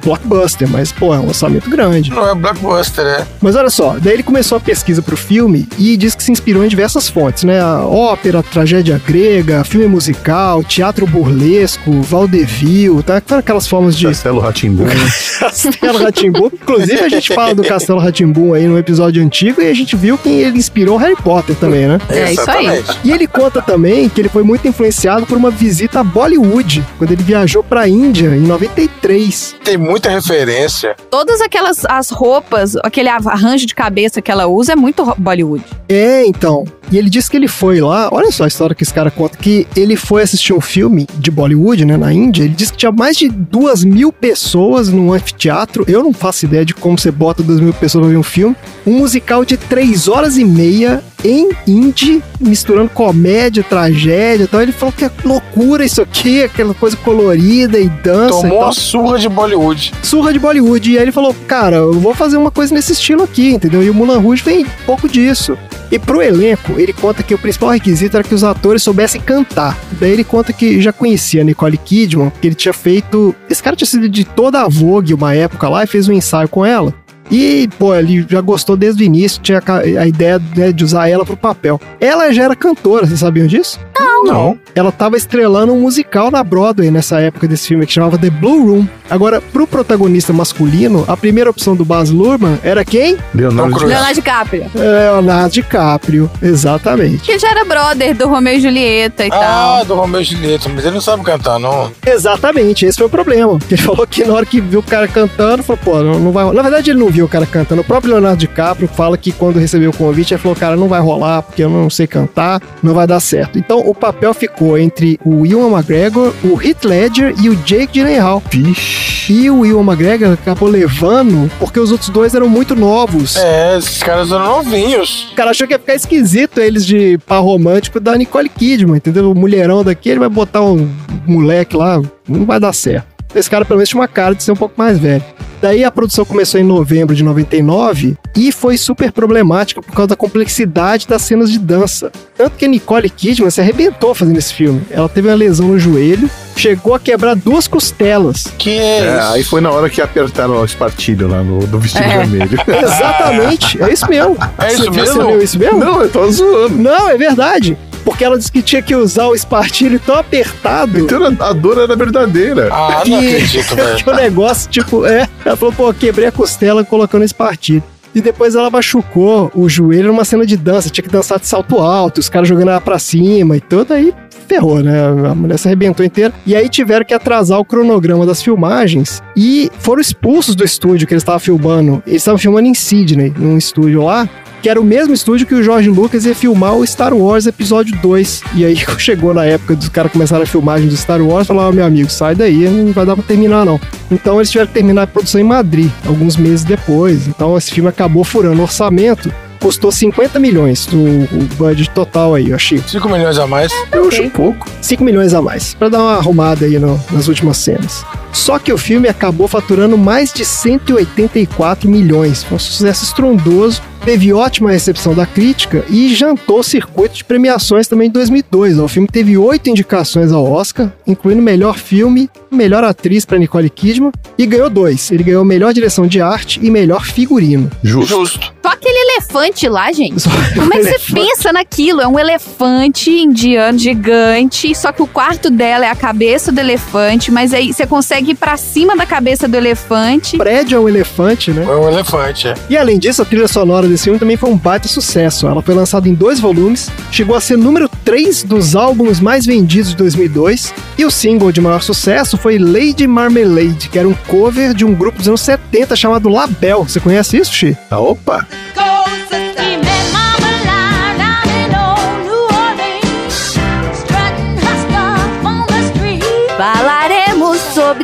blockbuster, mas, pô, é um orçamento grande. Não é blockbuster, é. Mas olha só, daí ele começou a pesquisa pro filme e diz que se inspirou em diversas fontes, né? A ópera, tragédia grega, filme musical, teatro burlesco, vaudeville, tá? Aquelas formas de Castelo Ratimbun. [LAUGHS] Castelo Ratimbun. Inclusive, a gente fala do Castelo Ratimbun aí no episódio antigo e a gente viu que ele inspirou o Harry Potter também, né? É isso aí. E ele conta também que ele foi muito influenciado por uma visita a Bollywood, quando ele viajou pra Índia em 93. Tem muita referência. Todas aquelas as roupas, aquele arranjo de cabeça que ela usa é muito Bollywood. É, então. E ele disse que ele foi lá, olha só a história que esse cara conta, que ele foi assistir um filme de Bollywood, né, na Índia. Ele disse que tinha mais de duas mil pessoas num anfiteatro. Eu não faço ideia de como você bota duas mil pessoas pra ver um filme. Um musical de três horas e meia em indie, misturando comédia, tragédia. Então ele falou que é loucura isso aqui, aquela coisa colorida e dança e Tomou tal a surra de Bollywood. surra de Bollywood. E aí ele falou, cara, eu vou fazer uma coisa nesse estilo aqui, entendeu? E o Mulan Rouge vem pouco disso. E pro elenco, ele conta que o principal requisito era que os atores soubessem cantar. Daí ele conta que já conhecia Nicole Kidman, porque ele tinha feito... Esse cara tinha sido de toda a Vogue uma época lá e fez um ensaio com ela. E, pô, ele já gostou desde o início, tinha a ideia né, de usar ela pro papel. Ela já era cantora, vocês sabiam disso? Não. ela tava estrelando um musical na Broadway nessa época desse filme que chamava The Blue Room. Agora, pro protagonista masculino, a primeira opção do Baz Luhrmann era quem? Leonardo Cruise. Leonardo DiCaprio. Leonardo DiCaprio, exatamente. Que já era brother do Romeu e Julieta e Ah, tal. do Romeu e Julieta, mas ele não sabe cantar, não. Exatamente, esse foi o problema. Ele [LAUGHS] falou que na hora que viu o cara cantando, falou, pô, não, não vai rolar. Na verdade, ele não viu o cara cantando. O próprio Leonardo DiCaprio fala que quando recebeu o convite, ele falou, cara, não vai rolar, porque eu não sei cantar, não vai dar certo. Então, o papel ficou entre o Ewan McGregor, o Heath Ledger e o Jake Gyllenhaal. Vixe. E o Ewan McGregor acabou levando porque os outros dois eram muito novos. É, esses caras eram novinhos. O cara achou que ia ficar esquisito eles de par romântico da Nicole Kidman, entendeu? O mulherão daqui, ele vai botar um moleque lá, não vai dar certo. Esse cara pelo menos tinha uma cara de ser um pouco mais velho. Daí a produção começou em novembro de 99 e foi super problemática por causa da complexidade das cenas de dança. Tanto que a Nicole Kidman se arrebentou fazendo esse filme. Ela teve uma lesão no joelho, chegou a quebrar duas costelas. Que é, É, aí foi na hora que apertaram o espartilho lá no, do vestido É. vermelho. [LAUGHS] Exatamente, é isso mesmo. É isso Você- mesmo? Você isso mesmo? Não, eu tô zoando. Não, é verdade. Porque ela disse que tinha que usar o espartilho tão apertado Então a dor era verdadeira. Ah, não acredito, velho. [LAUGHS] que o negócio, tipo, é. Ela falou, pô, quebrei a costela colocando espartilho. E depois ela machucou o joelho numa cena de dança. Tinha que dançar de salto alto, os caras jogando ela pra cima e tudo. Aí ferrou, né? A mulher se arrebentou inteira. E aí tiveram que atrasar o cronograma das filmagens e foram expulsos do estúdio que eles estavam filmando. Eles estavam filmando em Sydney, num estúdio lá. Que era o mesmo estúdio que o George Lucas ia filmar o Star Wars Episódio 2. E aí [LAUGHS] chegou na época dos caras começaram a filmagem do Star Wars, falaram, "Ó, meu amigo, sai daí, não vai dar pra terminar não. Então eles tiveram que terminar a produção em Madrid, alguns meses depois. Então esse filme acabou furando o orçamento. Custou 50 milhões o, o budget total aí, eu achei. 5 milhões a mais. Eu acho pouco. 5 milhões a mais, pra dar uma arrumada aí no- nas últimas cenas. Só que o filme acabou faturando mais de 184 milhões. Foi um sucesso estrondoso, teve ótima recepção da crítica e jantou circuito de premiações também em 2002. O filme teve oito indicações ao Oscar, incluindo melhor filme, melhor atriz para Nicole Kidman e ganhou dois. Ele ganhou melhor direção de arte e melhor figurino. Justo. Justo. Só aquele elefante lá, gente. Só- Como é que você pensa naquilo? É um elefante indiano gigante, só que o quarto dela é a cabeça do elefante, mas aí você consegue ir pra cima da cabeça do elefante. O prédio é um elefante, né? É um elefante, é. E além disso, a trilha sonora desse filme também foi um baita sucesso. Ela foi lançada em dois volumes, chegou a ser número 3 dos álbuns mais vendidos de 2002, e o single de maior sucesso foi Lady Marmalade, que era um cover de um grupo dos anos 70 chamado Label. Você conhece isso, Xi? Ah, opa!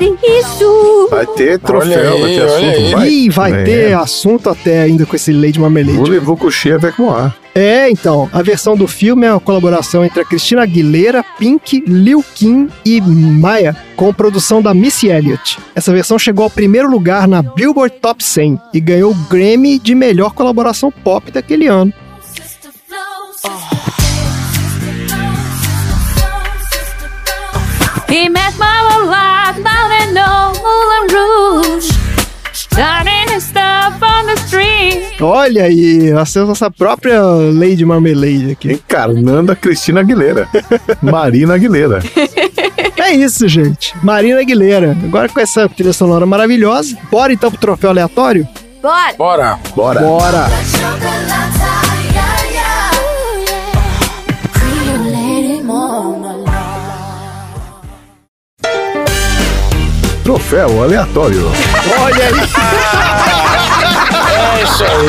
Sobre isso. Vai ter troféu, aí, vai ter assunto. aí. Vai, Ih, vai É. ter assunto até ainda com esse Lady Marmalade. Vou levar com o Xia avec moi. É, então, a versão do filme é uma colaboração entre a Cristina Aguilera, Pink, Lil Kim e Maya, com produção da Missy Elliott. Essa versão chegou ao primeiro lugar na Billboard Top 100 e ganhou o Grammy de melhor colaboração pop daquele ano. He met Mama Line down in old Moulin Rouge, starting his stuff on the street. Olha aí, essa nossa própria Lady Marmalade aqui. Encarnando a Cristina Aguilera. [LAUGHS] Marina Aguilera. [LAUGHS] É isso, gente. Marina Aguilera. Agora com essa trilha sonora maravilhosa, bora então pro troféu aleatório? Bora! Bora. Bora. Bora! Troféu aleatório. Olha aí! É isso aí.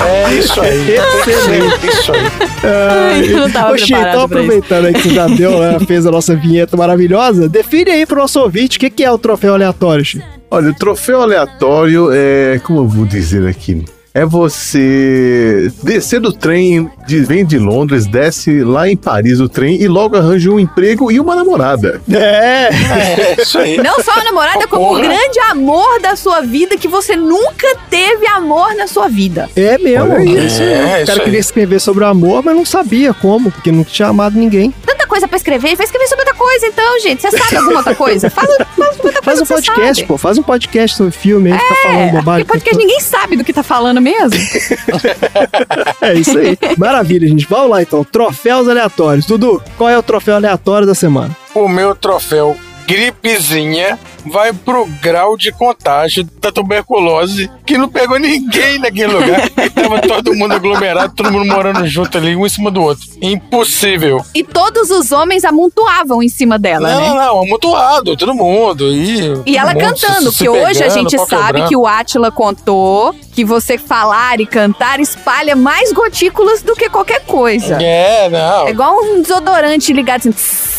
É isso aí. Excelente. Isso aí. Eu não tava Ô, Xi, preparado então aproveitando aí que você já deu, né, fez a nossa vinheta maravilhosa, define aí pro nosso ouvinte o que, que é o troféu aleatório, Xi. Olha, o troféu aleatório é. Como eu vou dizer aqui? É você descer do trem, de- vem de Londres, desce lá em Paris o trem e logo arranja um emprego e uma namorada. É, É isso aí. Não só a namorada, como o Porra. grande amor da sua vida, que você nunca teve amor na sua vida. é mesmo. Olha aí. isso. É, o isso cara aí. queria escrever sobre o amor, mas não sabia como, porque não tinha amado ninguém. Tanta coisa pra escrever, vai escrever sobre outra coisa então, gente. Você sabe alguma outra coisa? [LAUGHS] Fala sobre outra Faz coisa um que você podcast, sabe. pô. Faz um podcast sobre filme aí, fica falando É, bobagem. porque podcast ninguém sabe do que tá falando mesmo. [LAUGHS] É isso aí. Maravilha, gente. Vamos lá então. Troféus aleatórios. Dudu, qual é o troféu aleatório da semana? O meu troféu gripezinha vai pro grau de contágio da tuberculose que não pegou ninguém naquele lugar. [LAUGHS] Tava todo mundo aglomerado, todo mundo morando junto ali, um em cima do outro. Impossível. E todos os homens amontoavam em cima dela, não, né? não, amontoado, todo mundo. E, E ela cantando, se- se porque hoje a pegando, gente sabe que o Átila contou que você falar e cantar espalha mais gotículas do que qualquer coisa. É, não. É igual um desodorante ligado assim. tss.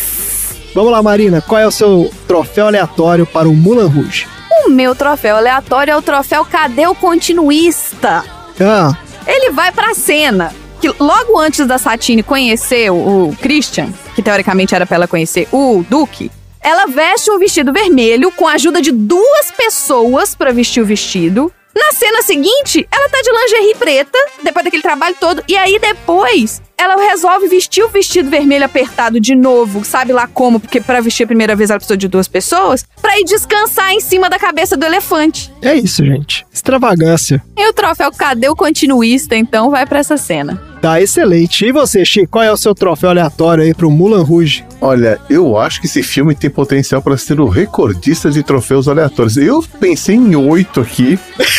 Vamos lá, Marina. Qual é o seu troféu aleatório para o Mulan Rouge? O meu troféu aleatório é o troféu Cadê o Continuista? Ah, Ele vai pra cena. Que logo antes da Satine conhecer o, Christian, que teoricamente era pra ela conhecer o Duque, ela veste um vestido vermelho com a ajuda de duas pessoas pra vestir o vestido. Na cena seguinte, ela tá de lingerie preta, depois daquele trabalho todo, e aí depois ela resolve vestir o vestido vermelho apertado de novo, sabe lá como, porque pra vestir a primeira vez ela precisou de duas pessoas, pra ir descansar em cima da cabeça do elefante. é isso, gente. Extravagância. E o troféu Cadê o Continuista, então, vai pra essa cena. Tá excelente. E você, Chico, qual é o seu troféu aleatório aí pro Mulan Rouge? Olha, eu acho que esse filme tem potencial para ser o recordista de troféus aleatórios. Eu pensei em oito aqui.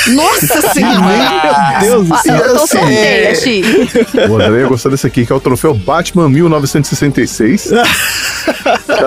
Nossa [LAUGHS] senhora! Meu Deus do céu. Eu tô assim, sorteia, Chico. O André ia gostar desse aqui, que é o troféu Batman 1966. [LAUGHS]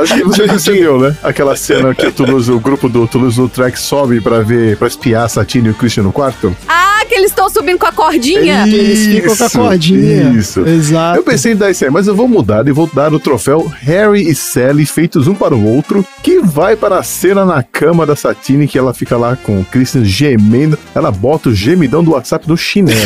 Acho que você entendeu, né? Aquela cena que o, Toulouse, o grupo do Toulouse-Lautrec sobe pra ver, pra espiar a Satine e o Christian no quarto. Ah, que eles estão subindo com a cordinha. Que eles ficam com a Isso, Isso. Exato. Eu pensei em dar isso aí, mas eu vou mudar e vou dar o troféu Harry e Sally feitos um para o outro, que vai para a cena na cama da Satine, que ela fica lá com o Christian gemendo. Ela bota o gemidão do WhatsApp no chinelo.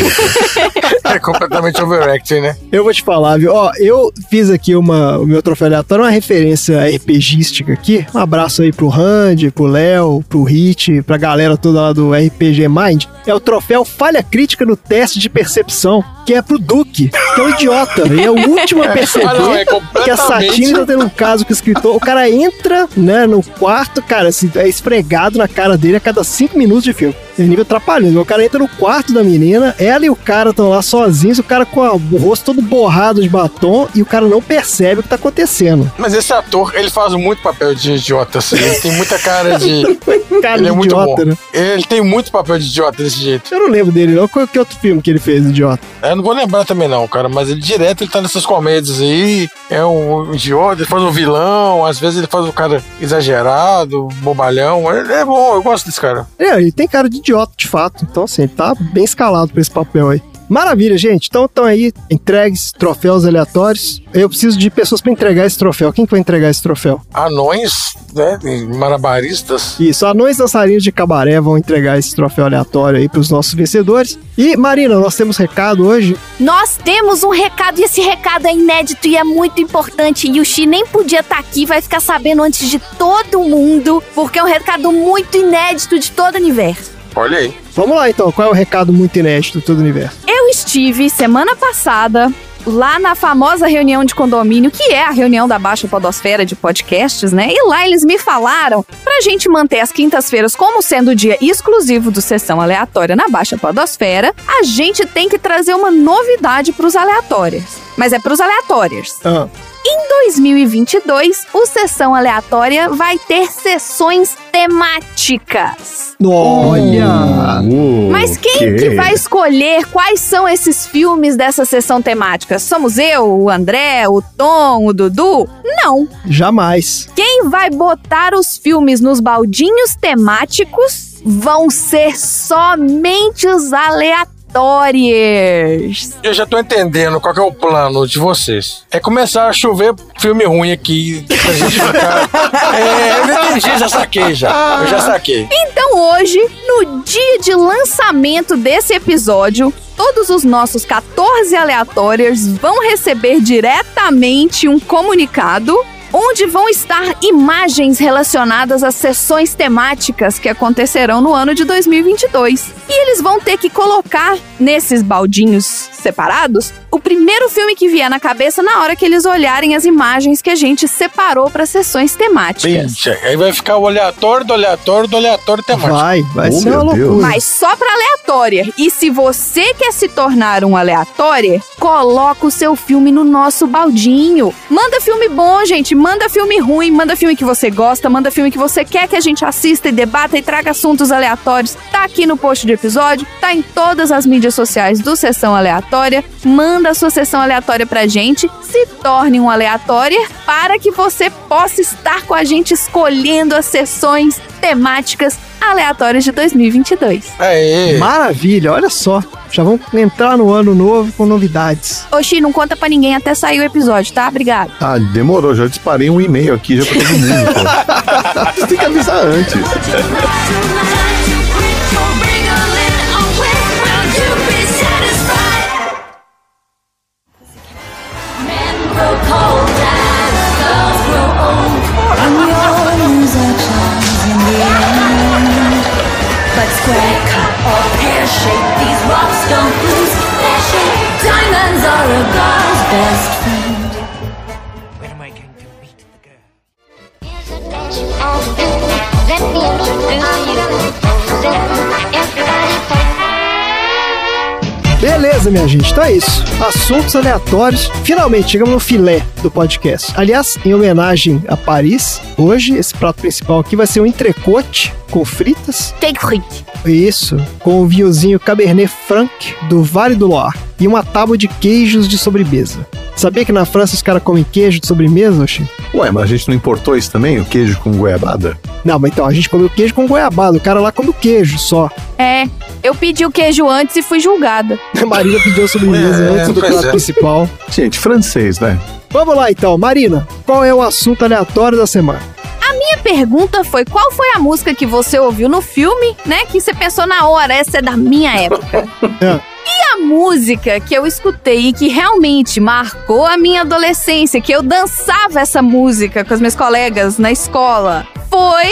É completamente overacting, né? Eu vou te falar, viu? Ó, eu fiz aqui uma, o meu troféu aleatório, uma referência RPGística aqui. Um abraço aí pro Randy, pro Léo, pro Hit, pra galera toda lá do RPG Mind. É o troféu Falha Crítica no Teste de Percepção, que é pro Que é um idiota. E é o último a [LAUGHS] perceber Ah, não, é que a completamente- Satine tá tendo um caso com o escritor. O cara entra, né, no quarto, cara, assim, é esfregado na cara dele a cada cinco minutos de filme. É nível trapalhando. O cara entra no quarto da menina, ela e o cara estão lá sozinhos, o cara com a- o rosto todo borrado de batom e o cara não percebe o que tá acontecendo. Mas esse ator, ele faz muito papel de idiota, assim. Ele tem muita cara de. [LAUGHS] Cara ele de é muito idiota, bom. né? Ele tem muito papel de idiota desse jeito. Eu não lembro dele, não. Qual que outro filme que ele fez, idiota? Eu não vou lembrar também, não, cara. Mas ele direto ele tá nessas comédias aí. É um idiota, ele faz um vilão, às vezes ele faz um cara exagerado, bobalhão. Ele é bom, eu gosto desse cara. É, ele tem cara de idiota, de fato. Então, assim, ele tá bem escalado pra esse papel aí. Maravilha, gente. Então, estão aí entregues troféus aleatórios. Eu preciso de pessoas pra entregar esse troféu. Quem que vai entregar esse troféu? Anões, né? e Malabaristas. Isso, anões dançarinos de cabaré vão entregar esse troféu aleatório aí pros nossos vencedores. E, Marina, nós temos recado hoje. Nós temos um recado e esse recado é inédito e é muito importante. E o Xi nem podia estar aqui, vai ficar sabendo antes de todo mundo, porque é um recado muito inédito de todo o universo. Olha aí. Vamos lá, então. Qual é o recado muito inédito de todo o universo? Eu estive semana passada lá na famosa reunião de condomínio, que é a reunião da Baixa Podosfera de podcasts, né? E lá eles me falaram pra gente manter as quintas-feiras como sendo o dia exclusivo do Sessão Aleatória na Baixa Podosfera, a gente tem que trazer uma novidade pros aleatórios. Mas é pros aleatórios. Ah, Em 2022, o Sessão Aleatória vai ter sessões temáticas. olha! Uh, Mas quem que? que vai escolher quais são esses filmes dessa sessão temática? Somos eu, o André, o Tom, o Dudu? Não. Jamais. Quem vai botar os filmes nos baldinhos temáticos vão ser somente os aleatórios. Eu já tô entendendo qual é o plano de vocês. É começar a chover filme ruim aqui pra gente ficar. [LAUGHS] é, eu já entendi, já saquei já. Eu já saquei. Então hoje, no dia de lançamento desse episódio, todos os nossos 14 aleatórios vão receber diretamente um comunicado onde vão estar imagens relacionadas às sessões temáticas que acontecerão no ano de 2022. E eles vão ter que colocar nesses baldinhos separados o primeiro filme que vier na cabeça na hora que eles olharem as imagens que a gente separou para sessões temáticas. Aí vai ficar o aleatório do aleatório do aleatório temático. Vai, vai Oh, ser uma loucura. Mas só pra aleatória. E se você quer se tornar um aleatória, coloca o seu filme no nosso baldinho. Manda filme bom, gente. Manda filme ruim. Manda filme que você gosta. Manda filme que você quer que a gente assista e debata e traga assuntos aleatórios. Tá aqui no post do episódio. Tá em todas as mídias sociais do Sessão Aleatória. Manda a sua sessão aleatória pra gente. Se torne um aleatória para que você possa estar com a gente escolhendo as sessões temáticas aleatórias de 2022. Aê. Maravilha, olha só. Já vamos entrar no ano novo com novidades. Oxi, não conta pra ninguém até sair o episódio, tá? Obrigado. Ah, demorou, já disparei um e-mail aqui já pra todo mundo. [LAUGHS] Você tem que avisar antes. Let me introduce you. Everybody Beleza, minha gente, então é isso. Assuntos aleatórios. Finalmente chegamos no filé do podcast. Aliás, em homenagem a Paris, hoje esse prato principal aqui vai ser um entrecote com fritas. Take frite. Isso, com o vinhozinho Cabernet Franc do Vale do Loire e uma tábua de queijos de sobremesa. Sabia que na França os caras comem queijo de sobremesa, Oxi? Ué, mas a gente não importou isso também? O queijo com goiabada? Não, mas então a gente comeu queijo com goiabada. O cara lá come o queijo só. É, eu pedi o queijo antes e fui julgada. A [LAUGHS] Marina pediu a sobremesa É, antes do prato é. principal. Gente, francês, né? Vamos lá então, Marina, qual é o assunto aleatório da semana? Minha pergunta foi: qual foi a música que você ouviu no filme, né? Que você pensou na hora, essa é da minha época. [LAUGHS] É. E música que eu escutei e que realmente marcou a minha adolescência, que eu dançava essa música com as minhas colegas na escola, foi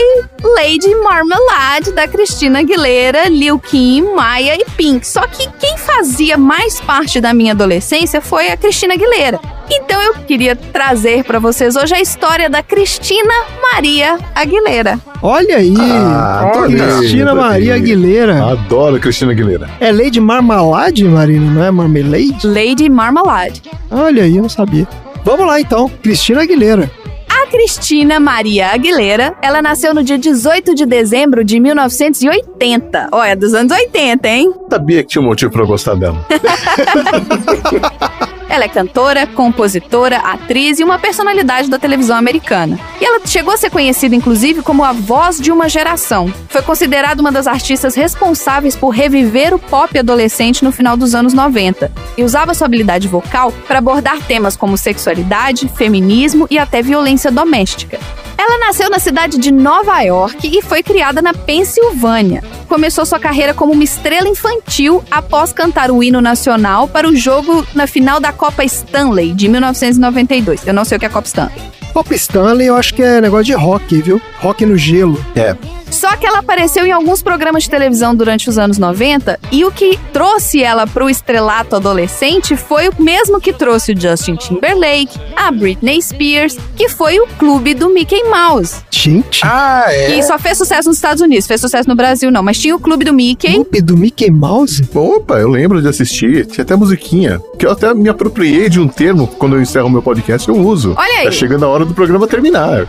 Lady Marmalade da Cristina Aguilera, Lil Kim, Maia e Pink. Só que quem fazia mais parte da minha adolescência foi a Cristina Aguilera. Então eu queria trazer pra vocês hoje a história da Cristina Maria Aguilera. Olha aí, Ah, olha. Cristina Maria aí. Aguilera. Adoro Cristina Aguilera. É Lady Marmalade, Marina, não é Marmalade? Lady Marmalade. Olha aí, eu não sabia. Vamos lá então, Cristina Aguilera. A Cristina Maria Aguilera, ela nasceu no dia 18 de dezembro de 1980. Olha, dos anos 80, hein? Sabia que tinha um motivo pra eu gostar dela. [LAUGHS] Ela é cantora, compositora, atriz e uma personalidade da televisão americana. E ela chegou a ser conhecida, inclusive, como a voz de uma geração. Foi considerada uma das artistas responsáveis por reviver o pop adolescente no final dos anos 90 e usava sua habilidade vocal para abordar temas como sexualidade, feminismo e até violência doméstica. Ela nasceu na cidade de Nova York e foi criada na Pensilvânia. Começou sua carreira como uma estrela infantil após cantar o hino nacional para o jogo na final da Copa Stanley de 1992. Eu não sei o que é Copa Stanley. Pop Stanley, eu acho que é negócio de rock, viu? Rock no gelo. É. Só que ela apareceu em alguns programas de televisão durante os anos 90 e o que trouxe ela pro estrelato adolescente foi o mesmo que trouxe o Justin Timberlake, a Britney Spears, que foi o clube do Mickey Mouse. Gente, Ah, é. Que só fez sucesso nos Estados Unidos, fez sucesso no Brasil não, mas tinha o clube do Mickey. clube do Mickey Mouse? Opa, eu lembro de assistir. Tinha até musiquinha. Que eu até me apropriei de um termo quando eu encerro meu podcast, eu uso. Olha aí. Tá chegando a hora do programa terminar.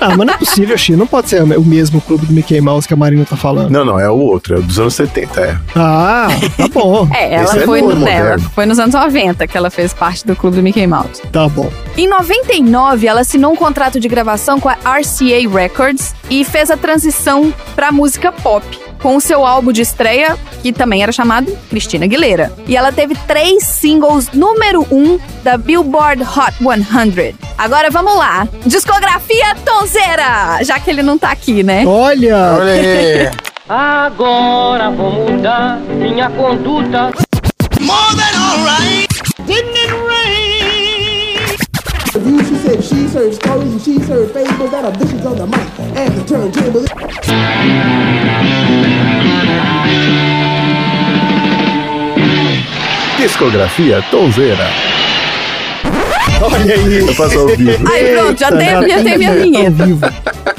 Ah, mas não é possível, Xi. Não pode ser o mesmo clube do Mickey Mouse que a Marina tá falando. Não, não, é o outro, é dos anos 70, é. Ah, tá bom. É, ela Esse é foi novo, no dela. Foi nos anos 90 que ela fez parte do clube do Mickey Mouse. Tá bom. Em 99, ela assinou um contrato de gravação com a RCA Records e fez a transição pra música pop. Com o seu álbum de estreia, que também era chamado Cristina Aguilera. E ela teve três singles número um da Billboard Hot 100. Agora vamos lá. Discografia Tonzeira! Já que ele não tá aqui, né? Olha, Olha aí. Agora vou mudar minha conduta. She said she serves stories and she fables that are vicious on the mic and the turntable. Discografia Tonzeira. olha aí. Eu faço ao vivo. Aí pronto, já tem, já tem minha Ao vinheta.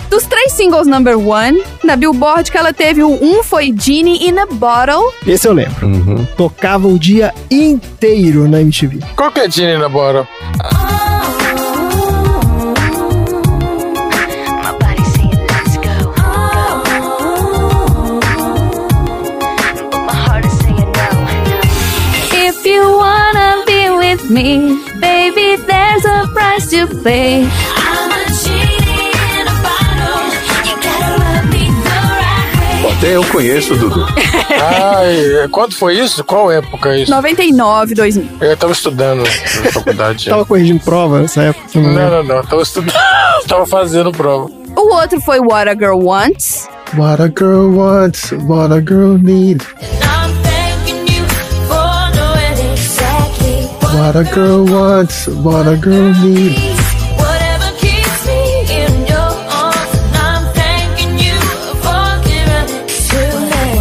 Dos três singles number one, na Billboard que ela teve, o um foi Genie in a Bottle. Esse eu lembro. Uhum. Tocava o dia inteiro na MTV. Qual que é a Genie na bora? My me, baby, there's a price to pay. I'm a genie in a bottle. You gotta love me the right way. Até eu conheço, Dudu. [LAUGHS] Ai, quando foi isso? Qual época isso? 99, 2000. Eu tava estudando na faculdade. [LAUGHS] Tava corrigindo prova nessa época. não Não, lembra? não, não. Tava estudando. [LAUGHS] tava fazendo prova. O outro foi What a Girl Wants. What a girl wants, what a girl needs. What a girl wants, what a girl needs. Whatever keeps me in your arms, and I'm thanking you for giving it to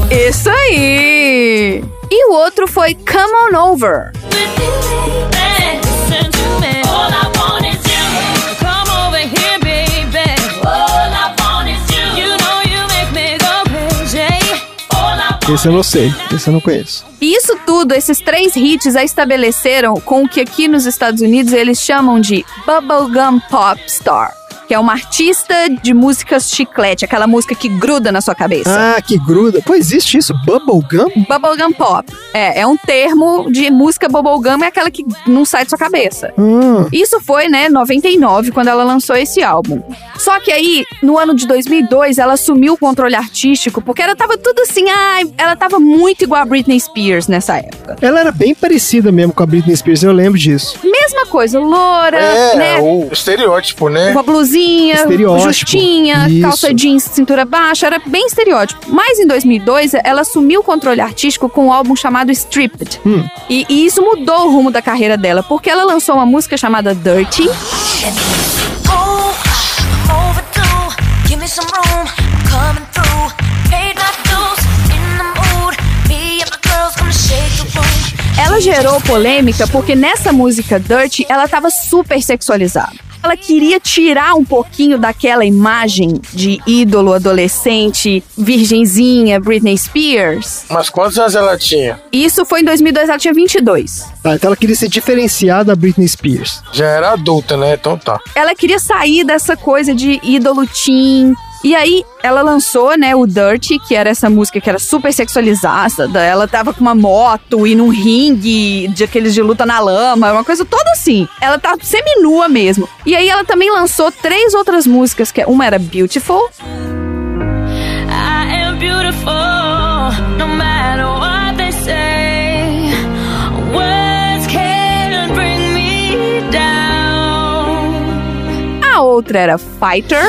me. Isso aí! E o outro foi Come On Over. Esse eu não sei. Esse eu não conheço. E isso tudo, esses três hits a estabeleceram com o que aqui nos Estados Unidos eles chamam de Bubblegum Pop Star. Que é uma artista de músicas chiclete, aquela música que gruda na sua cabeça. Ah, que gruda. Pô, existe isso? Bubblegum? Bubblegum Pop. É, é um termo de música bubblegum, é aquela que não sai da sua cabeça. Hum, Isso foi, né, 99, quando ela lançou esse álbum. Só que aí, no ano de 2002, ela assumiu o controle artístico, porque ela tava tudo assim, ai, ela tava muito igual a Britney Spears nessa época. ela era bem parecida mesmo com a Britney Spears, eu lembro disso. mesma coisa, loura, É, né? o estereótipo, né? Uma blusinha, Justinha, Isso. calça jeans, cintura baixa, era bem estereótipo. Mas em 2002, ela assumiu o controle artístico com um álbum chamado Stripped. Hum. E, e isso mudou o rumo da carreira dela, porque ela lançou uma música chamada Dirty. Ela gerou polêmica porque nessa música Dirty ela tava super sexualizada. Ela queria tirar um pouquinho daquela imagem de ídolo adolescente, virgenzinha, Britney Spears. Mas quantos anos ela tinha? Isso foi em 2002, ela tinha 22. Tá, então ela queria se diferenciar da Britney Spears. Já era adulta, né? Então tá. Ela queria sair dessa coisa de ídolo teen. E aí, ela lançou, né, o Dirty, que era essa música que era super sexualizada. Ela tava com uma moto e num ringue de aqueles de luta na lama, uma coisa toda assim. Ela tá seminua mesmo. E aí, ela também lançou três outras músicas, que uma era Beautiful, I am beautiful, no matter what they say. Words bring me down. a outra era Fighter,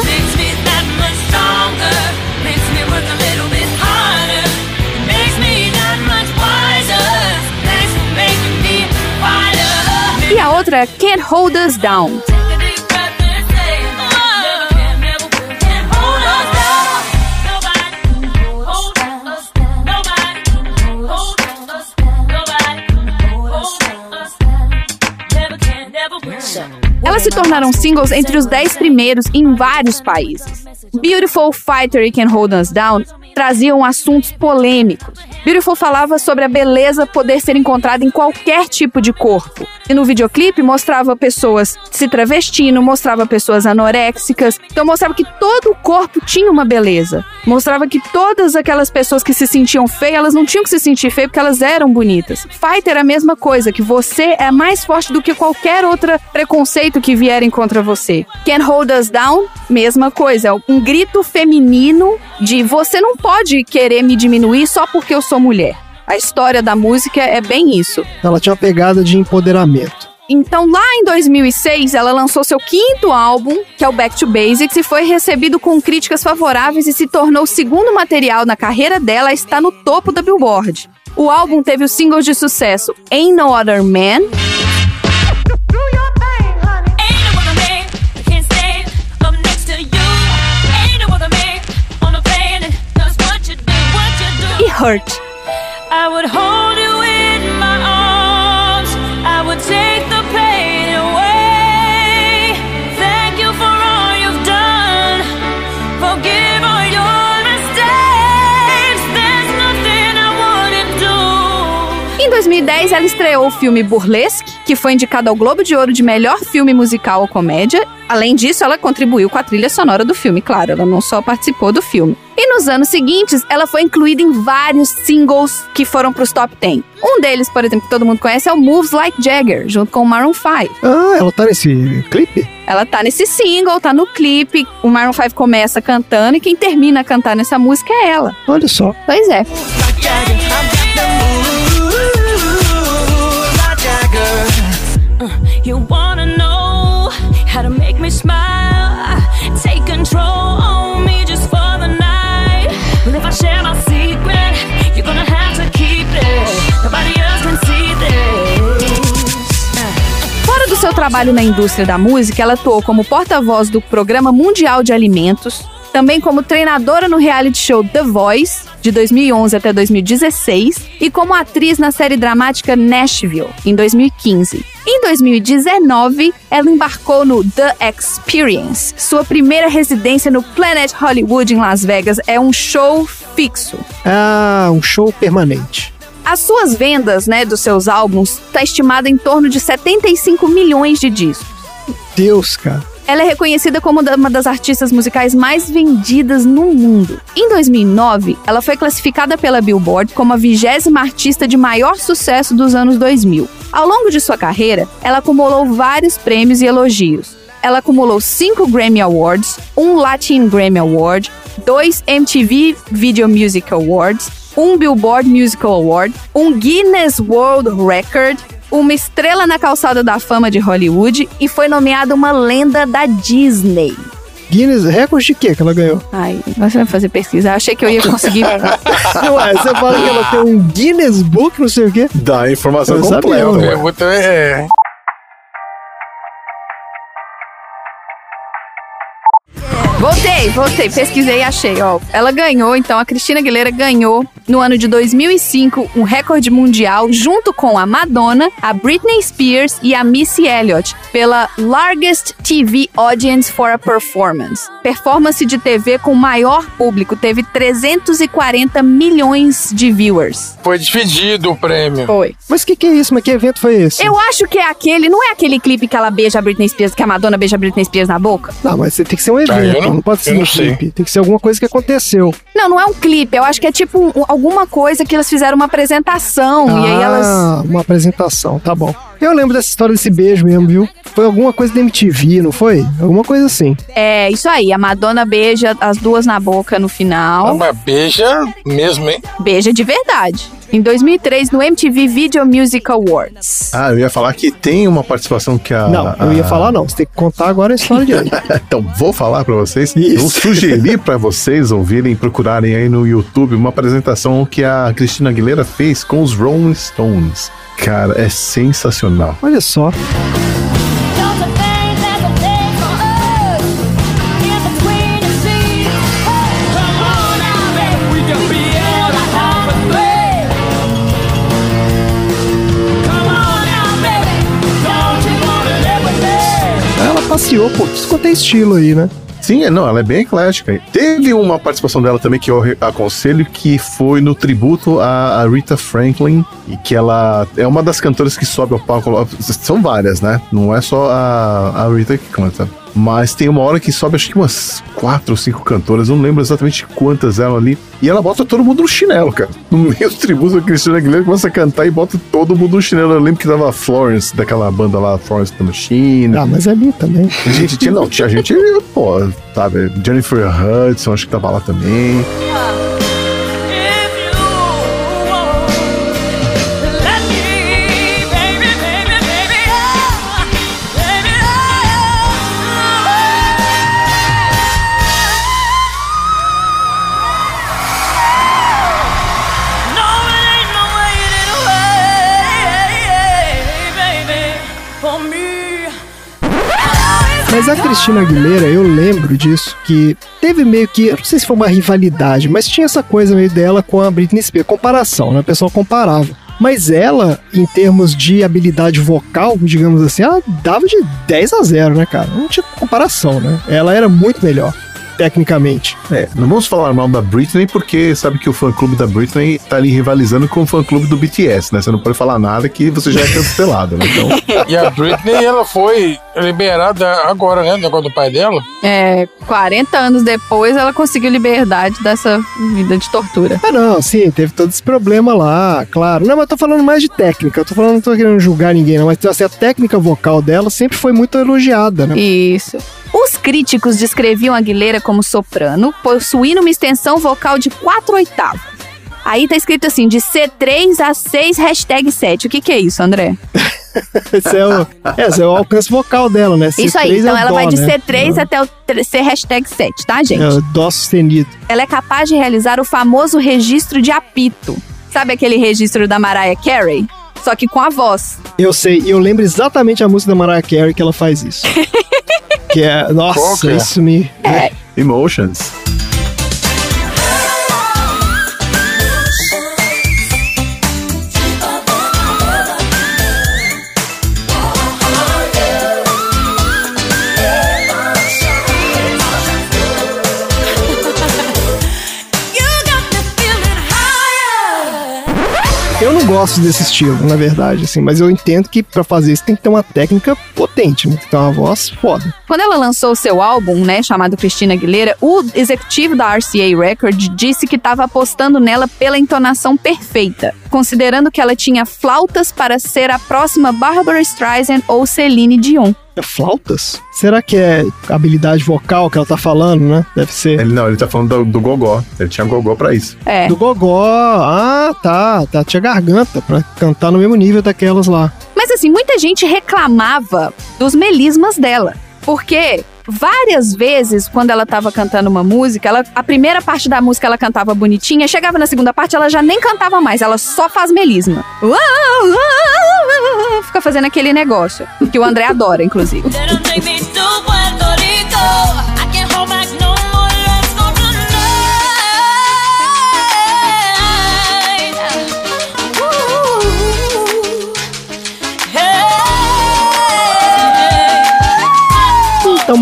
can hold us down. Never can, never will. Elas se tornaram singles entre os 10 primeiros em vários países. Beautiful Fighter e Can Hold Us Down traziam assuntos polêmicos. Beautiful falava sobre a beleza poder ser encontrada em qualquer tipo de corpo. E no videoclipe mostrava pessoas se travestindo, mostrava pessoas anoréxicas, então mostrava que todo o corpo tinha uma beleza. Mostrava que todas aquelas pessoas que se sentiam feias, elas não tinham que se sentir feias porque elas eram bonitas. Fighter é a mesma coisa, que você é mais forte do que qualquer outro preconceito que vierem contra você. Can Hold Us Down, mesma coisa, é um grito feminino de você não pode querer me diminuir só porque eu sou mulher. A história da música é bem isso. Ela tinha uma pegada de empoderamento. Então, lá em 2006, ela lançou seu quinto álbum, que é o Back to Basics, e foi recebido com críticas favoráveis e se tornou o segundo material na carreira dela a estar no topo da Billboard. O álbum teve os singles de sucesso Ain't No Other Man, I would hold ela estreou o filme Burlesque, que foi indicado ao Globo de Ouro de melhor filme musical ou comédia. Além disso, ela contribuiu com a trilha sonora do filme, claro, ela não só participou do filme. E nos anos seguintes, ela foi incluída em vários singles que foram para os top 10. Um deles, por exemplo, que todo mundo conhece é o Moves Like Jagger, junto com o Maroon 5. Ah, ela tá nesse clipe? Ela tá nesse single, tá no clipe. O Maroon 5 começa cantando e quem termina a cantar nessa música é ela. Olha só. Pois é. Like You wanna know how to make me smile? Take control on me just for the night. But if I share my secret, you're gonna have to keep it. Nobody else can see this. Fora do seu trabalho na indústria da música, ela atuou como porta-voz do Programa Mundial de Alimentos, também como treinadora no reality show The Voice, de 2011 até 2016, e como atriz na série dramática Nashville, em 2015. Em 2019, ela embarcou no The Experience. Sua primeira residência no Planet Hollywood, em Las Vegas, é um show fixo. Ah, um show permanente. As suas vendas, né, dos seus álbuns, está estimada em torno de 75 milhões de discos. Deus, cara. Ela é reconhecida como uma das artistas musicais mais vendidas no mundo. Em 2009, ela foi classificada pela Billboard como a vigésima artista de maior sucesso dos anos 2000. Ao longo de sua carreira, ela acumulou vários prêmios e elogios. Ela acumulou cinco Grammy Awards, um Latin Grammy Award, dois MTV Video Music Awards, um Billboard Musical Award, um Guinness World Record, uma estrela na calçada da fama de Hollywood e foi nomeada uma lenda da Disney. Guinness, recorde de quê que ela ganhou? Ai, você vai fazer pesquisa. Eu achei que eu ia conseguir. [LAUGHS] Ué, você fala que ela tem um Guinness Book, não sei o quê. Dá a informação Eu completa. É, muito, é, Voltei, voltei, pesquisei e achei, ó. Ela ganhou, então, a Cristina Aguilera ganhou no ano de 2005 um recorde mundial junto com a Madonna, a Britney Spears e a Missy Elliott pela Largest TV Audience for a Performance. Performance de TV com maior público, teve 340 milhões de viewers. foi dividido o prêmio. Foi. Mas o que, que é isso? Mas que evento foi esse? Eu acho que é aquele, não é aquele clipe que ela beija a Britney Spears, que a Madonna beija a Britney Spears na boca? Não, mas tem que ser um Ah, evento, eu não- não, pode ser eu um não sei. clipe. Tem que ser alguma coisa que aconteceu. Não, não é um clipe. Eu acho que é tipo um- alguma coisa que elas fizeram uma apresentação. e aí elas. Ah, uma apresentação, tá bom. Eu lembro dessa história desse beijo mesmo, viu? Foi alguma coisa da MTV, não foi? Alguma coisa assim. É, isso aí. A Madonna beija as duas na boca no Ah, final. mas beija mesmo, hein? Beija de verdade. Em 2003, no MTV Video Music Awards. Ah, eu ia falar que tem uma participação que a. Não, eu ia a- falar não. Você tem que contar agora a história de [LAUGHS] hoje. Então, vou falar pra vocês. Isso. Eu sugeri [LAUGHS] pra vocês ouvirem, procurarem aí no YouTube uma apresentação que a Cristina Aguilera fez com os Rolling Stones. Cara, é sensacional. Olha só. Passeou por tudo quanto é estilo aí, né? Sim, é, não, ela é bem eclética. Teve uma participação dela também que eu aconselho, que foi no tributo a Rita Franklin, e que ela é uma das cantoras que sobe ao palco. São várias, né? Não é só a, a Rita que canta. Mas tem uma hora que sobe, acho que umas quatro ou cinco cantoras, eu não lembro exatamente quantas eram ali. E ela bota todo mundo no chinelo, cara. No meio do tributo, a Cristina Aguilera começa a cantar e bota todo mundo no chinelo. Eu lembro que tava a Florence, daquela banda lá, Florence da Machine. Ah, mas é ali também. Gente, tinha, não, tinha gente, pô, sabe, Jennifer Hudson, acho que tava lá também. Mas a Cristina Aguilera, eu lembro disso, que teve meio que, eu não sei se foi uma rivalidade, mas tinha essa coisa meio dela com a Britney Spears, comparação, né? O pessoal comparava. Mas ela, em termos de habilidade vocal, digamos assim, ela dava de 10 a 0, né, cara? Não tinha comparação, né? Ela era muito melhor, tecnicamente. É, não vamos falar mal da Britney, porque sabe que o fã-clube da Britney tá ali rivalizando com o fã-clube do BTS, né? Você não pode falar nada que você já é cancelado, né? Então, [LAUGHS] E a Britney, ela foi liberada agora, né? No negócio do pai dela. É, 40 anos depois, ela conseguiu liberdade dessa vida de tortura. Ah, não, sim, teve todo esse problema lá, claro. Não, mas eu tô falando mais de técnica. Eu tô falando, não tô querendo julgar ninguém, não. Mas assim, a técnica vocal dela sempre foi muito elogiada, né? Isso. Os críticos descreviam a Aguilera como soprano, possuindo uma extensão vocal de 4 oitavas. Aí tá escrito assim, de C3 a 6, hashtag 7. O que que é isso, André? [LAUGHS] Esse é o, é, esse é o alcance vocal dela, né? isso aí, C3 é então o ela dó, vai de né? C3 até o C hashtag 7, tá, gente? É o dó sustenido. Ela é capaz de realizar o famoso registro de apito. Sabe aquele registro da Mariah Carey? Só que com a voz. Eu sei, e eu lembro exatamente a música da Mariah Carey que ela faz isso. [LAUGHS] que é, nossa, é? isso me... Emotions. Gosto desse estilo, na verdade, assim, mas eu entendo que pra fazer isso tem que ter uma técnica potente, né? Tem uma voz foda. Quando ela lançou o seu álbum, né, chamado Cristina Aguilera, o executivo da RCA Record disse que estava apostando nela pela entonação perfeita, considerando que ela tinha flautas para ser a próxima Barbara Streisand ou Celine Dion. É flautas? Será que é habilidade vocal que ela tá falando, né? Deve ser. Ele, não, ele tá falando do, do gogó. Ele tinha gogó pra isso. É. Do gogó. Ah, tá. Tá. Tinha garganta pra cantar no mesmo nível daquelas lá. Mas assim, muita gente reclamava dos melismas dela. Porque várias vezes, quando ela tava cantando uma música, ela, a primeira parte da música ela cantava bonitinha, chegava na segunda parte ela já nem cantava mais, ela só faz melisma. Fica fazendo aquele negócio. Que o André adora, inclusive.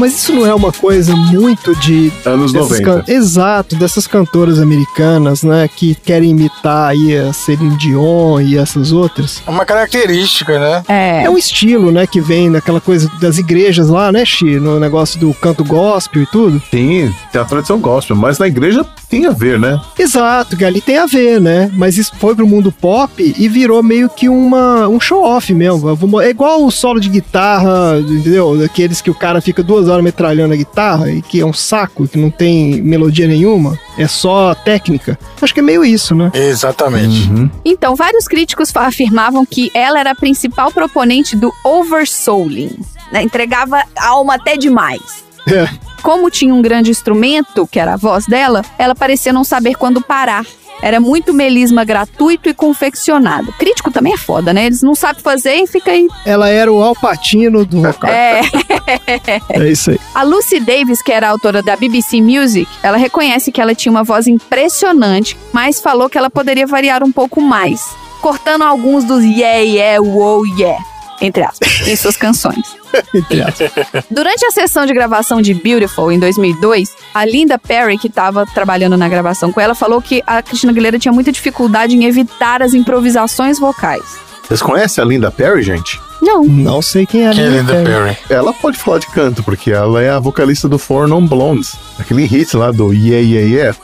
Mas isso não é uma coisa muito de. Anos dessas 90. can- Exato, dessas cantoras americanas, né? Que querem imitar aí a Celine Dion e essas outras. É uma característica, né? É. É um estilo, né? Que vem daquela coisa das igrejas lá, né, Xi? No negócio do canto gospel e tudo. Tem, tem a tradição gospel, mas na igreja tem a ver, né? Exato, que ali tem a ver, né? Mas isso foi pro mundo pop e virou meio que uma, um show-off mesmo. É igual o solo de guitarra, entendeu? Daqueles que o cara fica duas horas metralhando a guitarra e que é um saco, que não tem melodia nenhuma, é só técnica. Acho que é meio isso, né? Exatamente. Uhum. Então, vários críticos afirmavam que ela era a principal proponente do oversouling. Né? Entregava alma até demais. É. Como tinha um grande instrumento, que era a voz dela, ela parecia não saber quando parar. Era muito melisma gratuito e confeccionado. Crítico também é foda, né? Eles não sabem fazer e fica aí. Ela era o Alpatino do vocal. É. [LAUGHS] É isso aí. A Lucy Davis, que era a autora da BBC Music, ela reconhece que ela tinha uma voz impressionante, mas falou que ela poderia variar um pouco mais, cortando alguns dos yeah, yeah, wow, yeah, entre aspas, em suas canções. [LAUGHS] Entre aspas. Durante a sessão de gravação de Beautiful, em 2002, a Linda Perry, que estava trabalhando na gravação com ela, falou que a Christina Aguilera tinha muita dificuldade em evitar as improvisações vocais. Vocês conhecem a Linda Perry, gente? Não. Não sei quem é a Que é Linda Linda Perry. Perry. Ela pode falar de canto, porque ela é a vocalista do Four Non Blondes. Aquele hit lá do Yeah Yeah Yeah.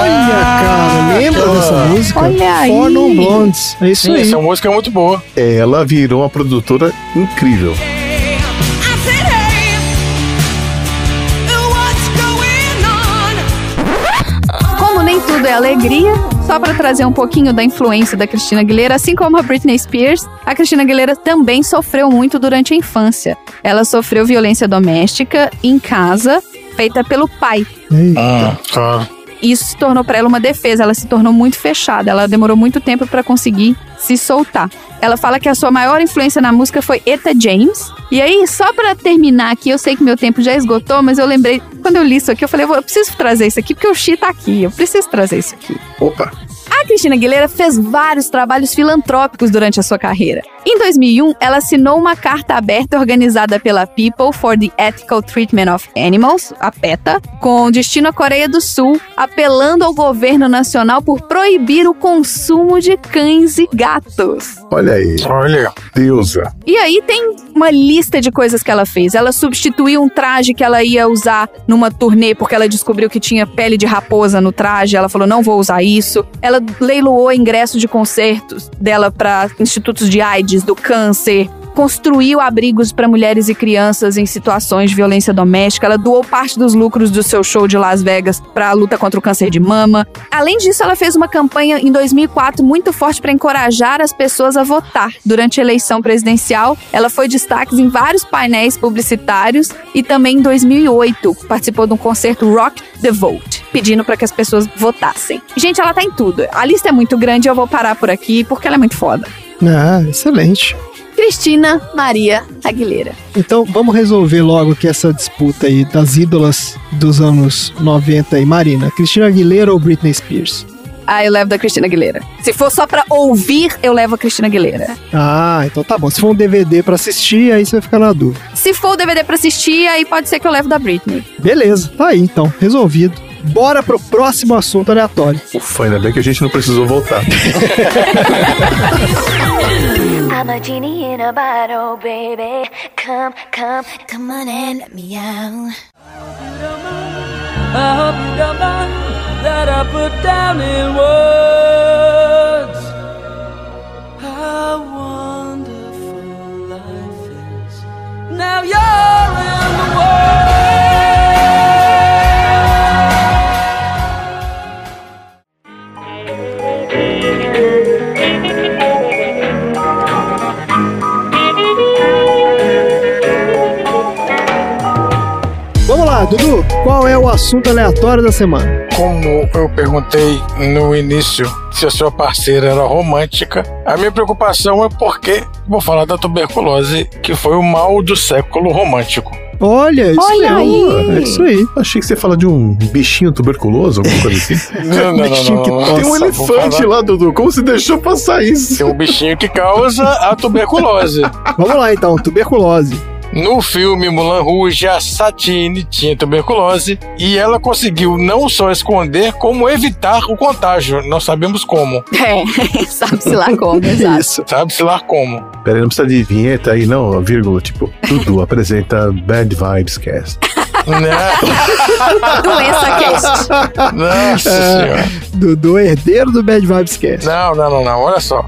Olha, cara, lembra dessa música? Olha aí. Four Non Blondes. É isso Sim, aí. essa música é muito boa. Ela virou uma produtora incrível. Como nem tudo é alegria, só para trazer um pouquinho da influência da Christina Aguilera, assim como a Britney Spears, a Christina Aguilera também sofreu muito durante a infância. Ela sofreu violência doméstica em casa, feita pelo pai. Ei, Ah, claro. Isso se tornou para ela uma defesa, ela se tornou muito fechada, ela demorou muito tempo para conseguir se soltar. Ela fala que a sua maior influência na música foi Eta James. E aí, só para terminar aqui, eu sei que meu tempo já esgotou, mas eu lembrei, quando eu li isso aqui, eu falei, eu preciso trazer isso aqui, porque o Xi tá aqui, eu preciso trazer isso aqui. Opa! A Cristina Aguilera fez vários trabalhos filantrópicos durante a sua carreira. Em 2001, ela assinou uma carta aberta organizada pela People for the Ethical Treatment of Animals, a PETA, com destino à Coreia do Sul, apelando ao governo nacional por proibir o consumo de cães e gatos. Olha aí, Olha. deusa. E aí tem uma lista de coisas que ela fez. Ela substituiu um traje que ela ia usar numa turnê porque ela descobriu que tinha pele de raposa no traje. Ela falou: "Não vou usar isso". Ela leiloou ingresso de concertos dela para institutos de AIDS, do câncer. Construiu abrigos para mulheres e crianças em situações de violência doméstica. Ela doou parte dos lucros do seu show de Las Vegas para a luta contra o câncer de mama. Além disso, ela fez uma campanha em 2004 muito forte para encorajar as pessoas a votar. Durante a eleição presidencial, ela foi destaque em vários painéis publicitários e também em 2008 participou de um concerto Rock the Vote, pedindo para que as pessoas votassem. Gente, ela tá em tudo. A lista é muito grande, eu vou parar por aqui porque ela é muito foda. Ah, excelente. Cristina Maria Aguilera. Então vamos resolver logo aqui essa disputa aí das ídolas dos anos 90 e Marina. Cristina Aguilera ou Britney Spears? Ah, eu levo da Cristina Aguilera. Se for só pra ouvir, eu levo a Cristina Aguilera. Ah, então tá bom. Se for um DVD pra assistir, aí você vai ficar na dúvida. Se for o DVD pra assistir, aí pode ser que eu levo da Britney. Beleza, tá aí então, resolvido. Bora pro próximo assunto aleatório. Ufa, ainda bem que a gente não precisou voltar. [LAUGHS] I'm a genie in a bottle, baby. Come, come, come on and let me out. I hope you don't mind that I put down in assunto aleatório da semana? Como eu perguntei no início se a sua parceira era romântica, a minha preocupação é porque vou falar da tuberculose, que foi o mal do século romântico. Olha, isso Olha aí. aí. É isso aí. Achei que você ia falar de um bichinho tuberculoso, alguma coisa assim. [LAUGHS] Não, não, não, Bichinho que não, não. Tem um elefante falar- lá, Dudu. Como você deixou passar isso? Tem um bichinho que causa a tuberculose. Vamos lá então, tuberculose. No filme Mulan Rouge, a Satine tinha tuberculose e ela conseguiu não só esconder, como evitar o contágio. Não sabemos como. [LAUGHS] É, sabe-se lá como, exato. Isso. Sabe-se lá como. Pera aí, não precisa de vinheta aí, não, vírgula. Tipo, Dudu [LAUGHS] apresenta Bad Vibes Cast. Né? Doença cast. Nossa É. senhora. Dudu, herdeiro do Bad Vibes Cast. Não, não, não, não. Olha só.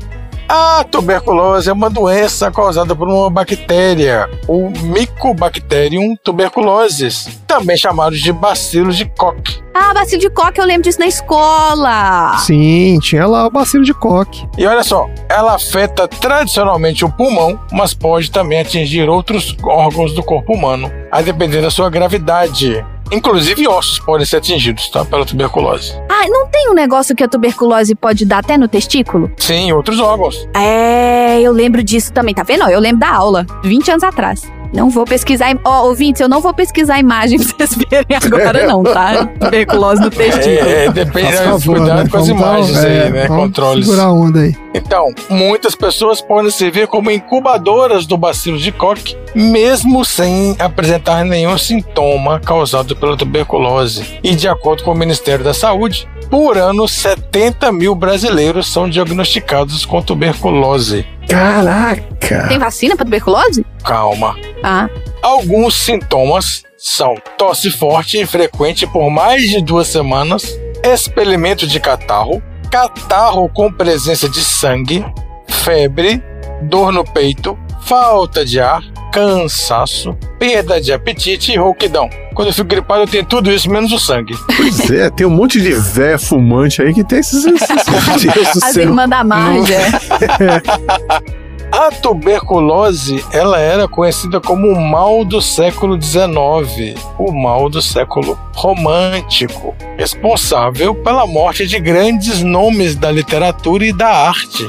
A tuberculose é uma doença causada por uma bactéria, o Mycobacterium tuberculosis, também chamado de bacilo de Koch. Ah, bacilo de coque, eu lembro disso na escola. Sim, tinha lá o bacilo de coque. E olha só, ela afeta tradicionalmente o pulmão, mas pode também atingir outros órgãos do corpo humano, a depender da sua gravidade. Inclusive ossos podem ser atingidos, tá? Pela tuberculose. Ah, não tem um negócio que a tuberculose pode dar até no testículo? Sim, outros órgãos. É, eu lembro disso também, tá vendo? Eu lembro da aula, 20 anos atrás. Não vou pesquisar. Ó, ouvintes, eu não vou pesquisar a imagem pra vocês verem agora, não, tá? [LAUGHS] Tuberculose no testículo. É, é, depende, favor, cuidado né? com as imagens é, aí, né? vamos Controles. Segurar a onda aí. Então, muitas pessoas podem servir como incubadoras do bacilo de Koch, mesmo sem apresentar nenhum sintoma causado pela tuberculose. E de acordo com o Ministério da Saúde, por ano 70 mil brasileiros são diagnosticados com tuberculose. Caraca! Tem vacina pra tuberculose? Calma. Ah, Alguns sintomas são tosse forte e frequente por mais de duas semanas, expelimento de catarro, catarro com presença de sangue, febre, dor no peito, falta de ar, cansaço, perda de apetite e rouquidão. Quando eu fico gripado, eu tenho tudo isso menos o sangue. Pois é, tem um monte de véia fumante aí que tem esses. esses Deus [LAUGHS] as irmãs da Marja. [LAUGHS] A tuberculose, ela era conhecida como o mal do século XIX, o mal do século romântico, responsável pela morte de grandes nomes da literatura e da arte.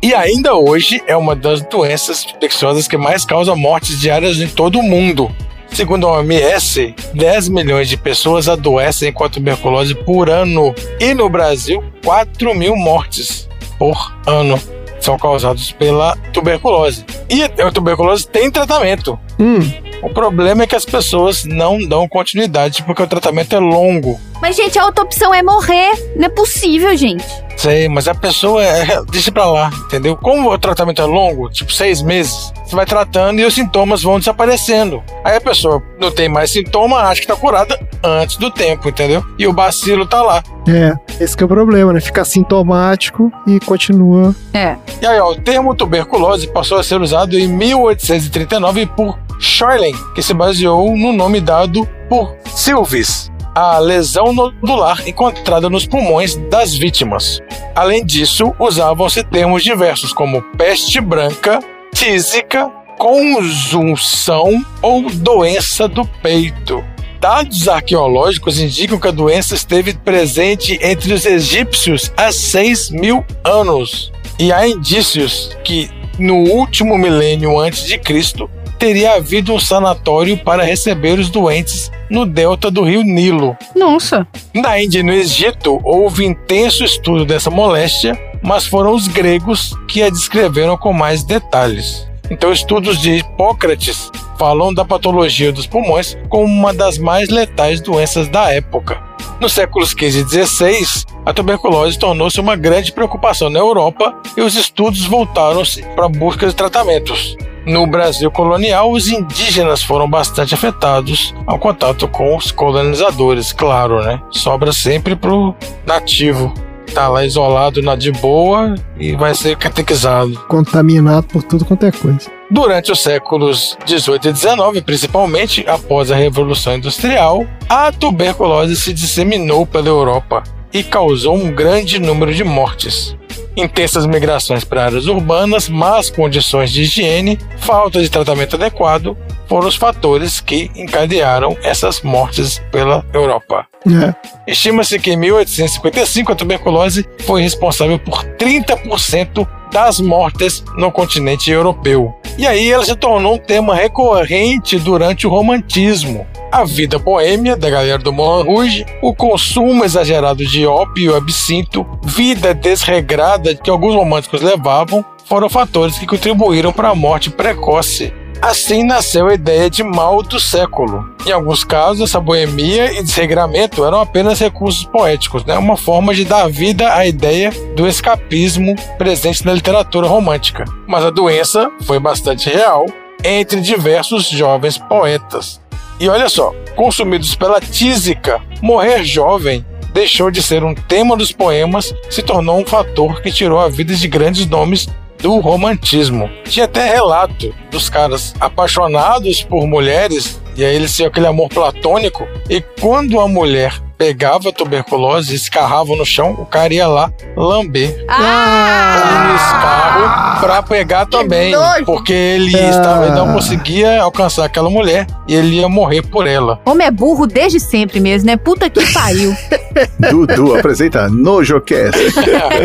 E ainda hoje é uma das doenças infecciosas que mais causa mortes diárias em todo o mundo. Segundo a OMS, 10 milhões de pessoas adoecem com a tuberculose por ano. E no Brasil, 4 mil mortes por ano são causados pela tuberculose. E a tuberculose tem tratamento. Hum, O problema é que as pessoas não dão continuidade porque o tratamento é longo. Mas, gente, a outra opção é morrer. Não é possível, gente. Sei, mas a pessoa é. Deixa pra lá, entendeu? Como o tratamento é longo, tipo seis meses, você vai tratando e os sintomas vão desaparecendo. Aí a pessoa não tem mais sintoma, acha que tá curada antes do tempo, entendeu? E o bacilo tá lá. é. Esse que é o problema, né? Fica sintomático e continua. É. E aí, ó, o termo tuberculose passou a ser usado em 1839 por Scheulen, que se baseou no nome dado por Silvis, a lesão nodular encontrada nos pulmões das vítimas. Além disso, usavam-se termos diversos como peste branca, tísica, conjunção ou doença do peito. Dados arqueológicos indicam que a doença esteve presente entre os egípcios há 6 mil anos. E há indícios que, no último milênio antes de Cristo, teria havido um sanatório para receber os doentes no delta do rio Nilo. Nossa. Na Índia e no Egito, houve intenso estudo dessa moléstia, mas foram os gregos que a descreveram com mais detalhes. Então, estudos de Hipócrates falam da patologia dos pulmões como uma das mais letais doenças da época. Nos séculos XV e XVI, a tuberculose tornou-se uma grande preocupação na Europa e os estudos voltaram-se para a busca de tratamentos. No Brasil colonial, os indígenas foram bastante afetados ao contato com os colonizadores, claro, né? Sobra sempre pro nativo. Tá lá isolado na de boa e vai ser catequizado. Contaminado por tudo quanto é coisa. Durante os séculos 18 e 19, principalmente após a Revolução Industrial, a tuberculose se disseminou pela Europa e causou um grande número de mortes. Intensas migrações para áreas urbanas, más condições de higiene, falta de tratamento adequado foram os fatores que encadearam essas mortes pela Europa. É. Estima-se que em 1855 a tuberculose foi responsável por 30% das mortes no continente europeu. E aí ela se tornou um tema recorrente durante o romantismo. A vida boêmia da galera do Moulin Rouge, o consumo exagerado de ópio e absinto, vida desregrada que alguns românticos levavam, foram fatores que contribuíram para a morte precoce Assim nasceu a ideia de mal do século. Em alguns casos, essa boemia e desregramento eram apenas recursos poéticos, né? uma forma de dar vida à ideia do escapismo presente na literatura romântica. Mas a doença foi bastante real entre diversos jovens poetas. E olha só, consumidos pela tísica, morrer jovem deixou de ser um tema dos poemas, se tornou um fator que tirou a vida de grandes nomes do romantismo. Tinha até relato dos caras apaixonados por mulheres, e aí eles tinham aquele amor platônico, e quando a mulher pegava a tuberculose escarrava no chão, o cara ia lá lamber Ah! o escarro pra pegar também, porque ele, estava, ele não conseguia alcançar aquela mulher e ele ia morrer por ela. Homem é burro desde sempre mesmo, né? Puta que [LAUGHS] pariu. Dudu apresenta NojoCast. [LAUGHS]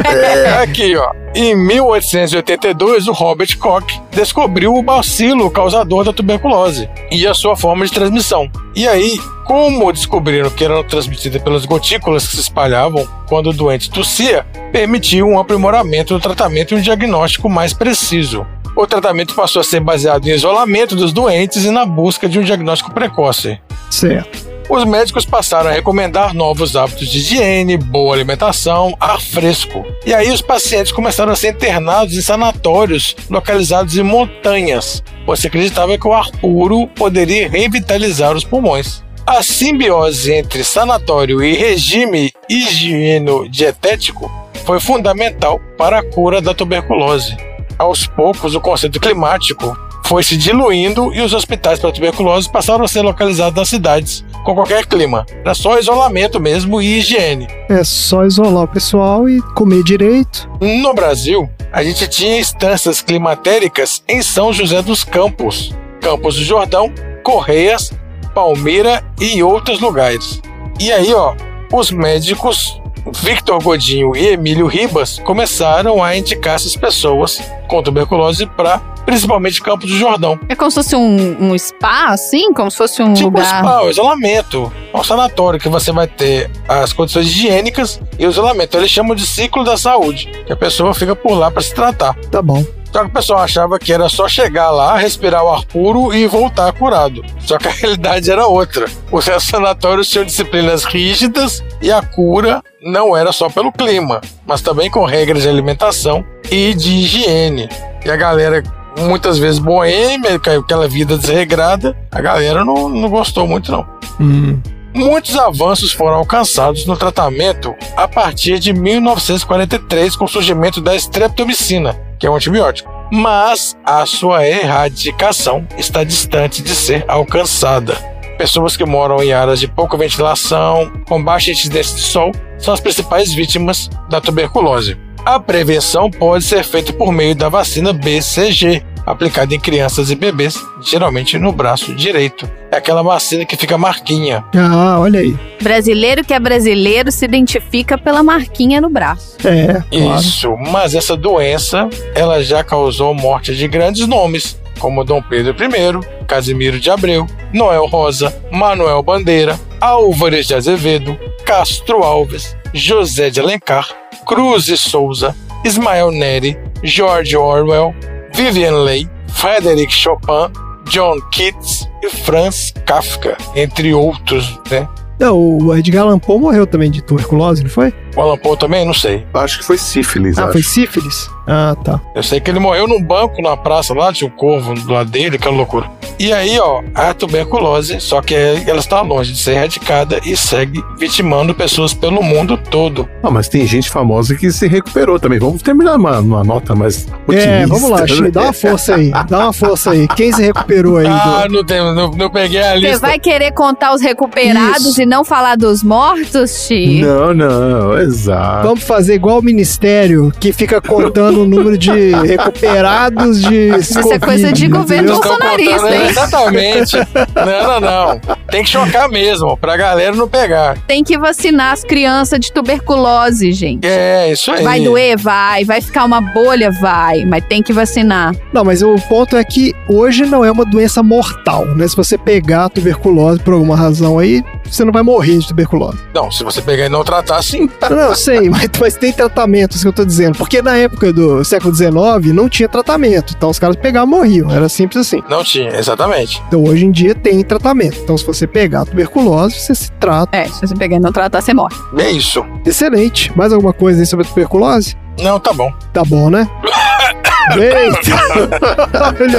É, Aqui, ó. Em 1882, o Robert Koch descobriu o bacilo causador da tuberculose e a sua forma de transmissão. E aí, como descobriram que era transmitida pelas gotículas que se espalhavam quando o doente tossia, permitiu um aprimoramento do tratamento e um diagnóstico mais preciso. O tratamento passou a ser baseado em isolamento dos doentes e na busca de um diagnóstico precoce. Certo. Os médicos passaram a recomendar novos hábitos de higiene, boa alimentação, ar fresco. E aí os pacientes começaram a ser internados em sanatórios localizados em montanhas, pois se acreditava que o ar puro poderia revitalizar os pulmões. A simbiose entre sanatório e regime higieno-dietético foi fundamental para a cura da tuberculose. Aos poucos, o conceito climático foi se diluindo e os hospitais para tuberculose passaram a ser localizados nas cidades, com qualquer clima. Era só isolamento mesmo e higiene. É só isolar o pessoal e comer direito. No Brasil, a gente tinha instâncias climatéricas em São José dos Campos, Campos do Jordão, Correias, Palmeira e outros lugares. E aí, ó, os médicos Victor Godinho e Emílio Ribas começaram a indicar essas pessoas com tuberculose para principalmente Campos do Jordão. É como se fosse um, um spa, assim? Como se fosse um Tipo um lugar. spa, o isolamento. É um sanatório que você vai ter as condições higiênicas e o isolamento. Eles chamam de ciclo da saúde, que a pessoa fica por lá para se tratar. Tá bom. Só que o pessoal achava que era só chegar lá, respirar o ar puro e voltar curado. Só que a [LAUGHS] realidade era outra. Os sanatórios tinham disciplinas rígidas e a cura não era só pelo clima, mas também com regras de alimentação e de higiene. E a galera, muitas vezes boêmia, com aquela vida desregrada, a galera não, não gostou muito, não. Hum. Muitos avanços foram alcançados no tratamento a partir de 1943 com o surgimento da streptomicina, que é um antibiótico. Mas a sua erradicação está distante de ser alcançada. Pessoas que moram em áreas de pouca ventilação, com baixa incidência de sol, são as principais vítimas da tuberculose. A prevenção pode ser feita por meio da vacina BCG, aplicada em crianças e bebês, geralmente no braço direito. É aquela vacina que fica marquinha. Ah, olha aí. Brasileiro que é brasileiro se identifica pela marquinha no braço. É, claro. Isso, mas essa doença, ela já causou morte de grandes nomes, como Dom Pedro I, Casimiro de Abreu, Noel Rosa, Manuel Bandeira, Álvares de Azevedo, Castro Alves, José de Alencar, Cruz e Souza, Ismael Neri, George Orwell, Vivian Leigh, Frederic Chopin, John Keats e Franz Kafka, entre outros, né? Não, o Edgar Allan Poe morreu também de tuberculose, não foi? O Alan Poe também, não sei. Acho que foi sífilis, Ah, acho. foi sífilis? Ah, tá. Eu sei que ele morreu num banco na praça lá, tinha um corvo do lado dele, aquela loucura. E aí, ó, a tuberculose, só que ela está longe de ser erradicada e segue vitimando pessoas pelo mundo todo. Ah, mas tem gente famosa que se recuperou também. Vamos terminar uma, uma nota mais otimista. É, vamos lá, Chi, né? dá uma força aí. Dá uma força aí. Quem se recuperou aí? Ah, do- não, tem, não, não peguei a Você lista. vai querer contar os recuperados Isso. e não falar dos mortos, Ti? Não, não. Exato. Vamos fazer igual o ministério que fica contando o número de [LAUGHS] recuperados de. Isso é coisa de governo bolsonarista, hein? Exatamente. Não, não, não. Tem que chocar mesmo, pra galera não pegar. Tem que vacinar as crianças de tuberculose, gente. É, isso aí. Vai doer? Vai. Vai ficar uma bolha? Vai. Mas tem que vacinar. Não, mas o ponto é que hoje não é uma doença mortal, né? Se você pegar a tuberculose por alguma razão aí, você não vai morrer de tuberculose. Não, se você pegar e não tratar, sim. Não, eu sei, [LAUGHS] mas, mas tem tratamento, isso que eu tô dizendo. Porque na época do século XIX não tinha tratamento. Então os caras pegavam e morriam. Era simples assim. Não tinha, exatamente. Então hoje em dia tem tratamento. Então se você pegar a tuberculose, você se trata. É, se você pegar e não tratar, você morre. É isso. Excelente. Mais alguma coisa aí sobre a tuberculose? Não, tá bom. Tá bom, né? [LAUGHS] Eita!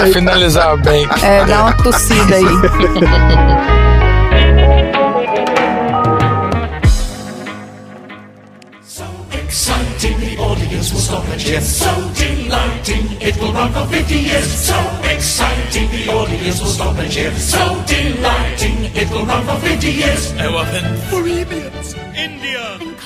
[LAUGHS] Finalizar bem. É, dá uma tossida aí. Will stop and cheer. So delighting, it will run for 50 years. So exciting, the audience will stop and cheer. So delighting, it will run for 50 years. Our amphibians, India.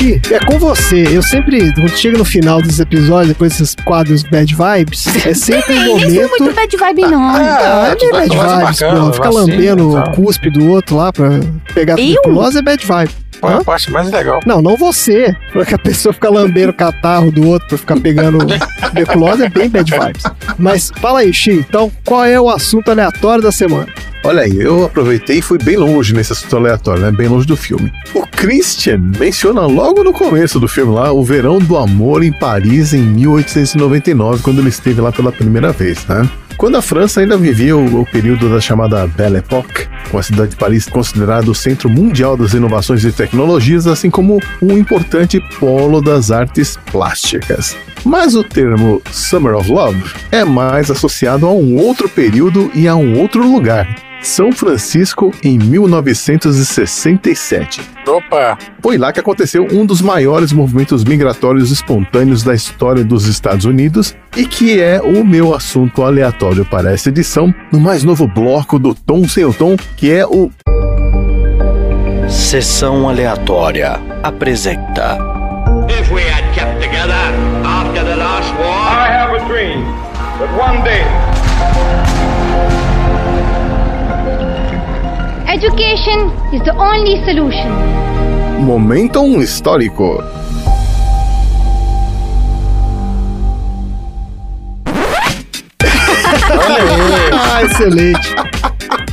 Xi. É com você. Eu sempre, quando chega no final dos episódios, depois desses quadros bad vibes, é sempre um [LAUGHS] Isso não é momento. muito bad vibe, não. Ah, é meio bad tuberculose vibes, bacana, pô. Ficar vacina lambendo o cuspe do outro lá pra pegar tuberculose é bad vibe. A parte mais legal. Não, não você. Porque a pessoa fica lambendo o catarro do outro pra ficar pegando [LAUGHS] tuberculose é bem bad vibes. Mas fala aí, Xi. Então, qual é o assunto aleatório da semana? Olha aí, eu aproveitei e fui bem longe nesse assunto aleatório, né? Bem longe do filme. O Christian menciona logo no começo do filme lá o verão do amor em Paris em 1899, quando ele esteve lá pela primeira vez, né? Quando a França ainda vivia o, o período da chamada Belle Époque, com a cidade de Paris considerada o centro mundial das inovações e tecnologias, assim como um importante polo das artes plásticas. Mas o termo Summer of Love é mais associado a um outro período e a um outro lugar. São Francisco em 1967. Opa! Foi lá que aconteceu um dos maiores movimentos migratórios espontâneos da história dos Estados Unidos e que é o meu assunto aleatório para esta edição, no mais novo bloco do Tom Sem o Tom, que é o Sessão aleatória apresenta. If we had kept together after the last war, I have a dream that one day Education is the only solution. Momentum Histórico. Ah, excelente.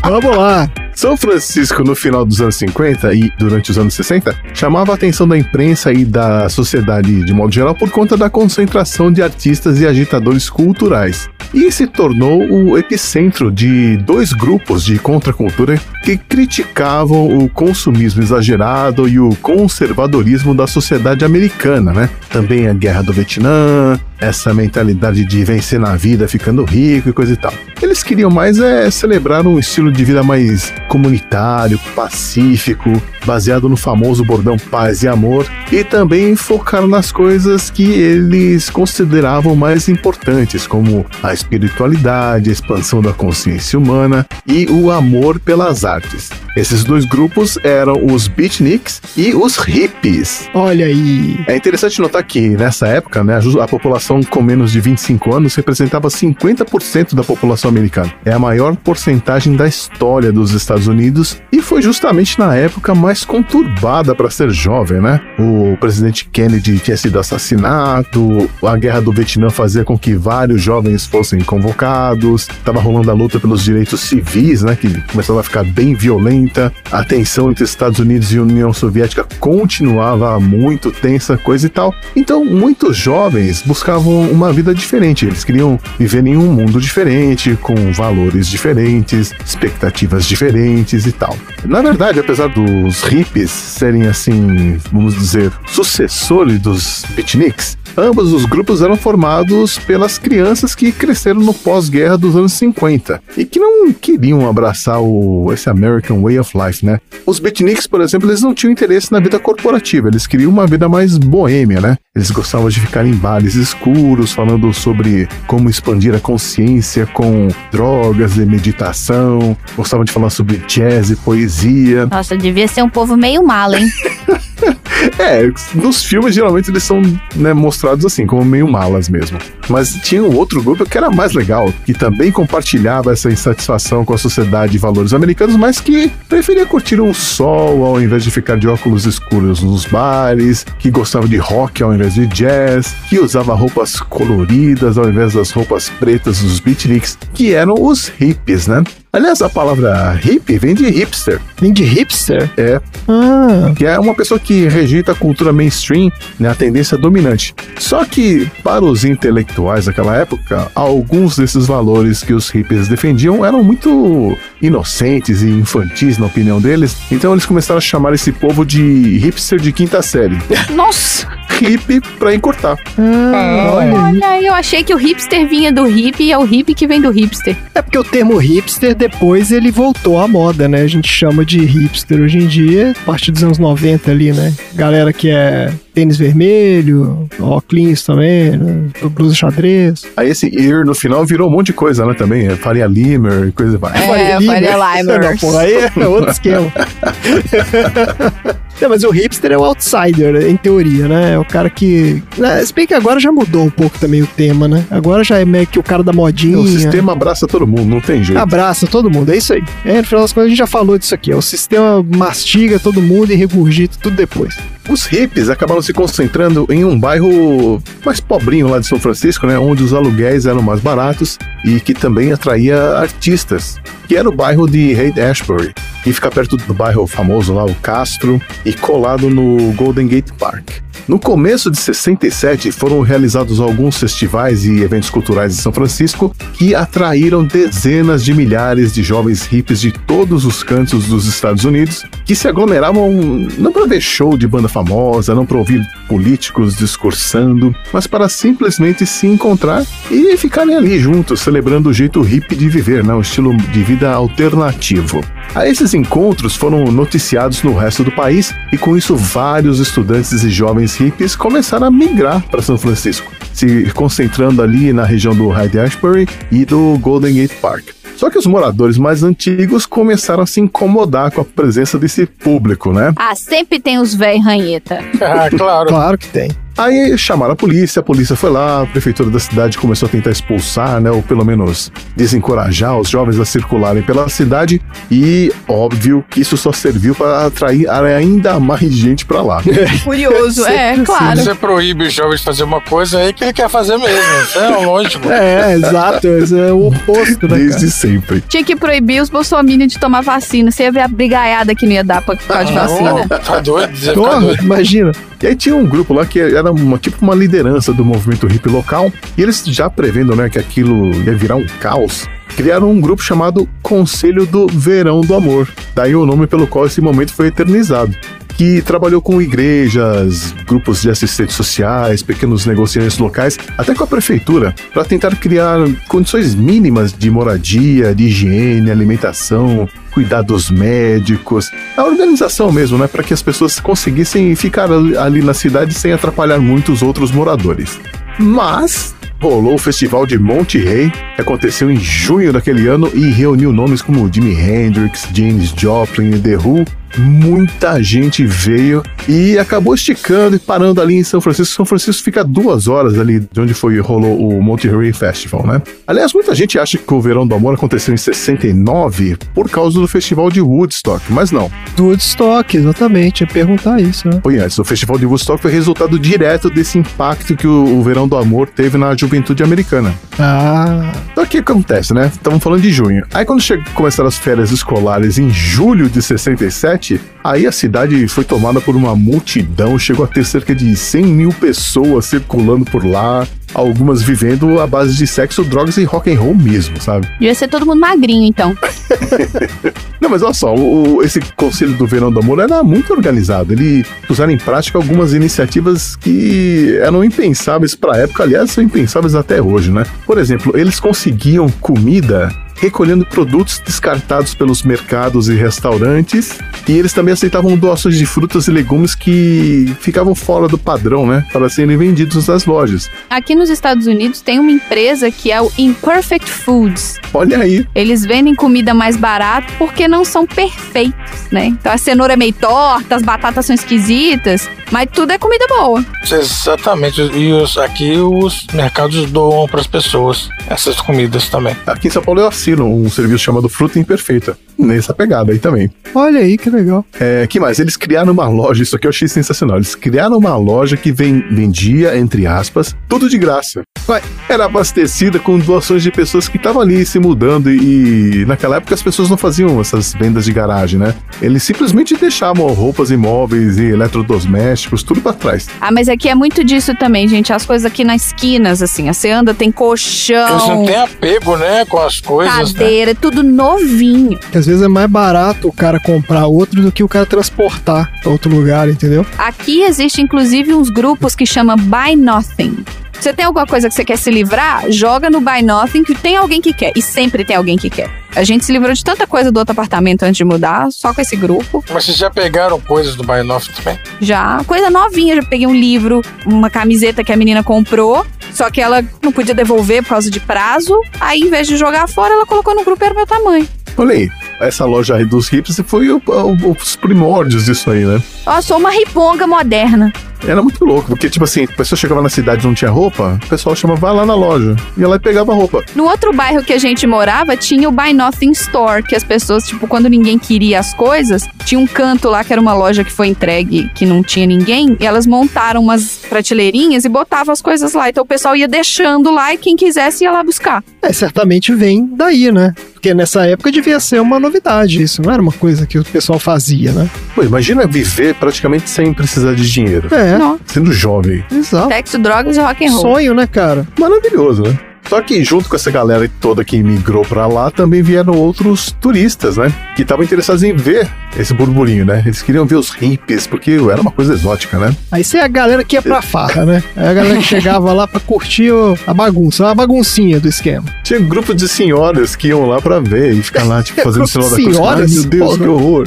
Vamos lá. São Francisco, no final dos anos 50 e durante os anos 60, chamava a atenção da imprensa e da sociedade de modo geral por conta da concentração de artistas e agitadores culturais. E se tornou o epicentro de dois grupos de contracultura que criticavam o consumismo exagerado e o conservadorismo da sociedade americana, né? Também a guerra do Vietnã, essa mentalidade de vencer na vida ficando rico e coisa e tal. Eles queriam mais é celebrar um estilo de vida mais comunitário, pacífico, baseado no famoso bordão paz e amor, e também focaram nas coisas que eles consideravam mais importantes, como a espiritualidade, a expansão da consciência humana e o amor pelas artes. Esses dois grupos eram os beatniks e os hippies. Olha aí. É interessante notar que nessa época, né, a a população com menos de 25 anos representava 50% da população americana. É a maior porcentagem da história dos Estados Unidos e foi justamente na época mais conturbada para ser jovem, né? O presidente Kennedy tinha sido assassinado, a guerra do Vietnã fazia com que vários jovens fossem convocados, estava rolando a luta pelos direitos civis, né, que começava a ficar bem violenta, a tensão entre Estados Unidos e União Soviética continuava muito tensa, coisa e tal. Então, muitos jovens buscavam uma vida diferente, eles queriam viver em um mundo diferente, com valores diferentes, expectativas diferentes e tal. Na verdade, apesar dos hippies serem assim, vamos dizer, sucessores dos beatniks, ambos os grupos eram formados pelas crianças que cresceram no pós-guerra dos anos 50 e que não queriam abraçar o, esse American Way of Life, né? Os beatniks, por exemplo, eles não tinham interesse na vida corporativa, eles queriam uma vida mais boêmia, né? Eles gostavam de ficar em bares escuros, falando sobre como expandir a consciência com drogas e meditação, gostavam de falar sobre jazz e poesia. Nossa, devia ser um povo meio malo, hein? [LAUGHS] [LAUGHS] É, nos filmes geralmente eles são né, mostrados assim, como meio malas mesmo. Mas tinha um outro grupo que era mais legal, que também compartilhava essa insatisfação com a sociedade e valores americanos, mas que preferia curtir o sol ao invés de ficar de óculos escuros nos bares, que gostava de rock ao invés de jazz, que usava roupas coloridas ao invés das roupas pretas dos beatniks, que eram os hippies, né? Aliás, a palavra hippie vem de hipster. Vem de hipster? É. Ah. Que é uma pessoa que rejeita a cultura mainstream, né, a tendência dominante. Só que, para os intelectuais daquela época, alguns desses valores que os hippies defendiam eram muito inocentes e infantis, na opinião deles. Então eles começaram a chamar esse povo de hipster de quinta série. Nossa! Hippie pra encurtar. Ah, olha aí. Olha aí, eu achei que o hipster vinha do hip e é o hip que vem do hipster. É porque o termo hipster depois ele voltou à moda, né? A gente chama de hipster hoje em dia, a partir dos anos 90 ali, né? Galera que é tênis vermelho, óculos também, né? blusa xadrez. Aí esse ear no final virou um monte de coisa, né? Também. É Faria Limer e coisa vai. É, Faria Limers. Não, porra, aí é outro esquema. [LAUGHS] Não, mas o hipster é o outsider, em teoria, né? É o cara que. Né? Se bem que agora já mudou um pouco também o tema, né? Agora já é meio que o cara da modinha. O sistema abraça todo mundo, não tem jeito. Abraça todo mundo, é isso aí. É, no final das contas, a gente já falou disso aqui. ó. O sistema mastiga todo mundo e regurgita tudo depois. Os hippies acabaram se concentrando em um bairro mais pobrinho lá de São Francisco, né, onde os aluguéis eram mais baratos e que também atraía artistas, que era o bairro de Haight-Ashbury, que fica perto do bairro famoso lá, o Castro, e colado no Golden Gate Park. No começo de 67, foram realizados alguns festivais e eventos culturais em São Francisco que atraíram dezenas de milhares de jovens hippies de todos os cantos dos Estados Unidos que se aglomeravam não para ver show de banda famosa, não para ouvir políticos discursando, mas para simplesmente se encontrar e ficarem ali juntos, celebrando o jeito hippie de viver, né? um estilo de vida alternativo. A esses encontros foram noticiados no resto do país e com isso vários estudantes e jovens hippies começaram a migrar para São Francisco, se concentrando ali na região do Haight-Ashbury e do Golden Gate Park. Só que os moradores mais antigos começaram a se incomodar com a presença desse público, né? Ah, sempre tem os véi ranheta. Ah, claro. Claro que tem. Aí chamaram a polícia, a polícia foi lá, a prefeitura da cidade começou a tentar expulsar, né, ou pelo menos desencorajar os jovens a circularem pela cidade, e óbvio que isso só serviu para atrair ainda mais gente para lá. [LAUGHS] Curioso, é, Sempre claro. Se você proíbe os jovens de fazer uma coisa, é que ele quer fazer mesmo. Isso é lógico. [LAUGHS] É, exato. É o oposto, né, Desde cara? sempre. Tinha que proibir os bolsominions de tomar vacina. Você ia ver a brigaiada que não ia dar pra, por causa de vacina. Tá doido? Ficar Porra, doido. imagina. E aí tinha um grupo lá que era uma, tipo uma liderança do movimento hippie local, e eles já prevendo né, que aquilo ia virar um caos, criaram um grupo chamado Conselho do Verão do Amor. Daí o nome pelo qual esse momento foi eternizado. Que trabalhou com igrejas, grupos de assistentes sociais, pequenos negociantes locais, até com a prefeitura, para tentar criar condições mínimas de moradia, de higiene, alimentação, cuidados médicos, a organização mesmo, né, para que as pessoas conseguissem ficar ali, na cidade sem atrapalhar muito os outros moradores. Mas rolou o festival de Monte Rey, que aconteceu em junho daquele ano e reuniu nomes como Jimi Hendrix, James Joplin e The Who. Muita gente veio e acabou esticando e parando ali em São Francisco. São Francisco fica duas horas ali de onde foi rolou o Monte Rey Festival, né? Aliás, muita gente acha que o Verão do Amor aconteceu em 69 por causa do festival de Woodstock, mas não. Do Woodstock, exatamente. Ia perguntar isso, né? Foi antes. O festival de Woodstock foi resultado direto desse impacto que o, o Verão do Amor teve na juventude americana. Ah, Então o que acontece, né? Estamos falando de junho. Aí quando começaram as férias escolares em julho de 67, 67, aí a cidade foi tomada por uma multidão, chegou a ter cerca de 100 mil pessoas circulando por lá, algumas vivendo à base de sexo, drogas e rock and roll mesmo, sabe? Devia ser todo mundo magrinho, então. [LAUGHS] Não, mas olha só, o- esse Conselho do Verão do Amor era muito organizado. Ele puseram em prática algumas iniciativas que eram impensáveis para a época, aliás, são impensáveis até hoje, né? Por exemplo, eles conseguiam comida recolhendo produtos descartados pelos mercados e restaurantes, e eles também aceitavam doações de frutas e legumes que ficavam fora do padrão, né, para serem vendidos nas lojas. Aqui nos Estados Unidos tem uma empresa que é o Imperfect Foods. Olha aí, Eles vendem comida mais barato porque não são perfeitos, né? Então a cenoura é meio torta, as batatas são esquisitas, mas tudo é comida boa. Exatamente. E os, aqui os mercados doam para as pessoas essas comidas também. aqui em São Paulo eu um serviço chamado Fruta Imperfeita, nessa pegada aí também. Olha aí que legal. É, que mais? Eles criaram uma loja, isso aqui eu achei sensacional. Eles criaram uma loja que ven- vendia, entre aspas, tudo de graça. Ué, Era abastecida com doações de pessoas que estavam ali se mudando e, e naquela época as pessoas não faziam essas vendas de garagem, né? Eles simplesmente deixavam roupas imóveis e eletrodomésticos, tudo pra trás. Ah, mas aqui é muito disso também, gente. As coisas aqui nas esquinas, assim. Você anda, tem Eles não colchão, têm apego, né, com as coisas, né? cadeira, tudo novinho. Às vezes é mais barato o cara comprar outro do que o cara transportar pra outro lugar, entendeu? Aqui existe inclusive uns grupos que chama Buy Nothing. Você tem alguma coisa que você quer se livrar? Joga no Buy Nothing que tem alguém que quer. E sempre tem alguém que quer. A gente se livrou de tanta coisa do outro apartamento antes de mudar, só com esse grupo. Mas vocês já pegaram coisas do Buy Nothing também? Já. Coisa novinha, já peguei um livro, uma camiseta que a menina comprou, só que ela não podia devolver por causa de prazo. Aí, em vez de jogar fora, ela colocou no grupo e era meu tamanho. Olha aí, essa loja dos hips foi o- o- os primórdios disso aí, né? Ó, sou uma riponga moderna. Era muito louco, porque, tipo assim, a pessoa chegava na cidade e não tinha roupa, o pessoal chamava, vai lá na loja. Ia lá e pegava a roupa. No outro bairro que a gente morava, tinha o Buy Nothing Store, que as pessoas, tipo, quando ninguém queria as coisas, tinha um canto lá que era uma loja que foi entregue, que não tinha ninguém, e elas montaram umas prateleirinhas e botavam as coisas lá. Então o pessoal ia deixando lá e quem quisesse ia lá buscar. É, certamente vem daí, né? Porque nessa época devia ser uma novidade isso, não era uma coisa que o pessoal fazia, né? Pô, imagina viver praticamente sem precisar de dinheiro. É, Não. Sendo jovem. exato. Sexo, drogas e rock and roll. Sonho, né, cara? Maravilhoso, né? Só que junto com essa galera toda que migrou pra lá, também vieram outros turistas, né? Que estavam interessados em ver esse burburinho, né? Eles queriam ver os hippies, porque era uma coisa exótica, né? Aí você é a galera que ia pra farra, né? É a galera que [LAUGHS] chegava lá pra curtir a bagunça, a baguncinha do esquema. Tinha um grupo de senhoras que iam lá pra ver e ficar lá, tipo, [LAUGHS] fazendo sinal da cruz. Ai, Senhoras? meu Deus, Pô, que horror.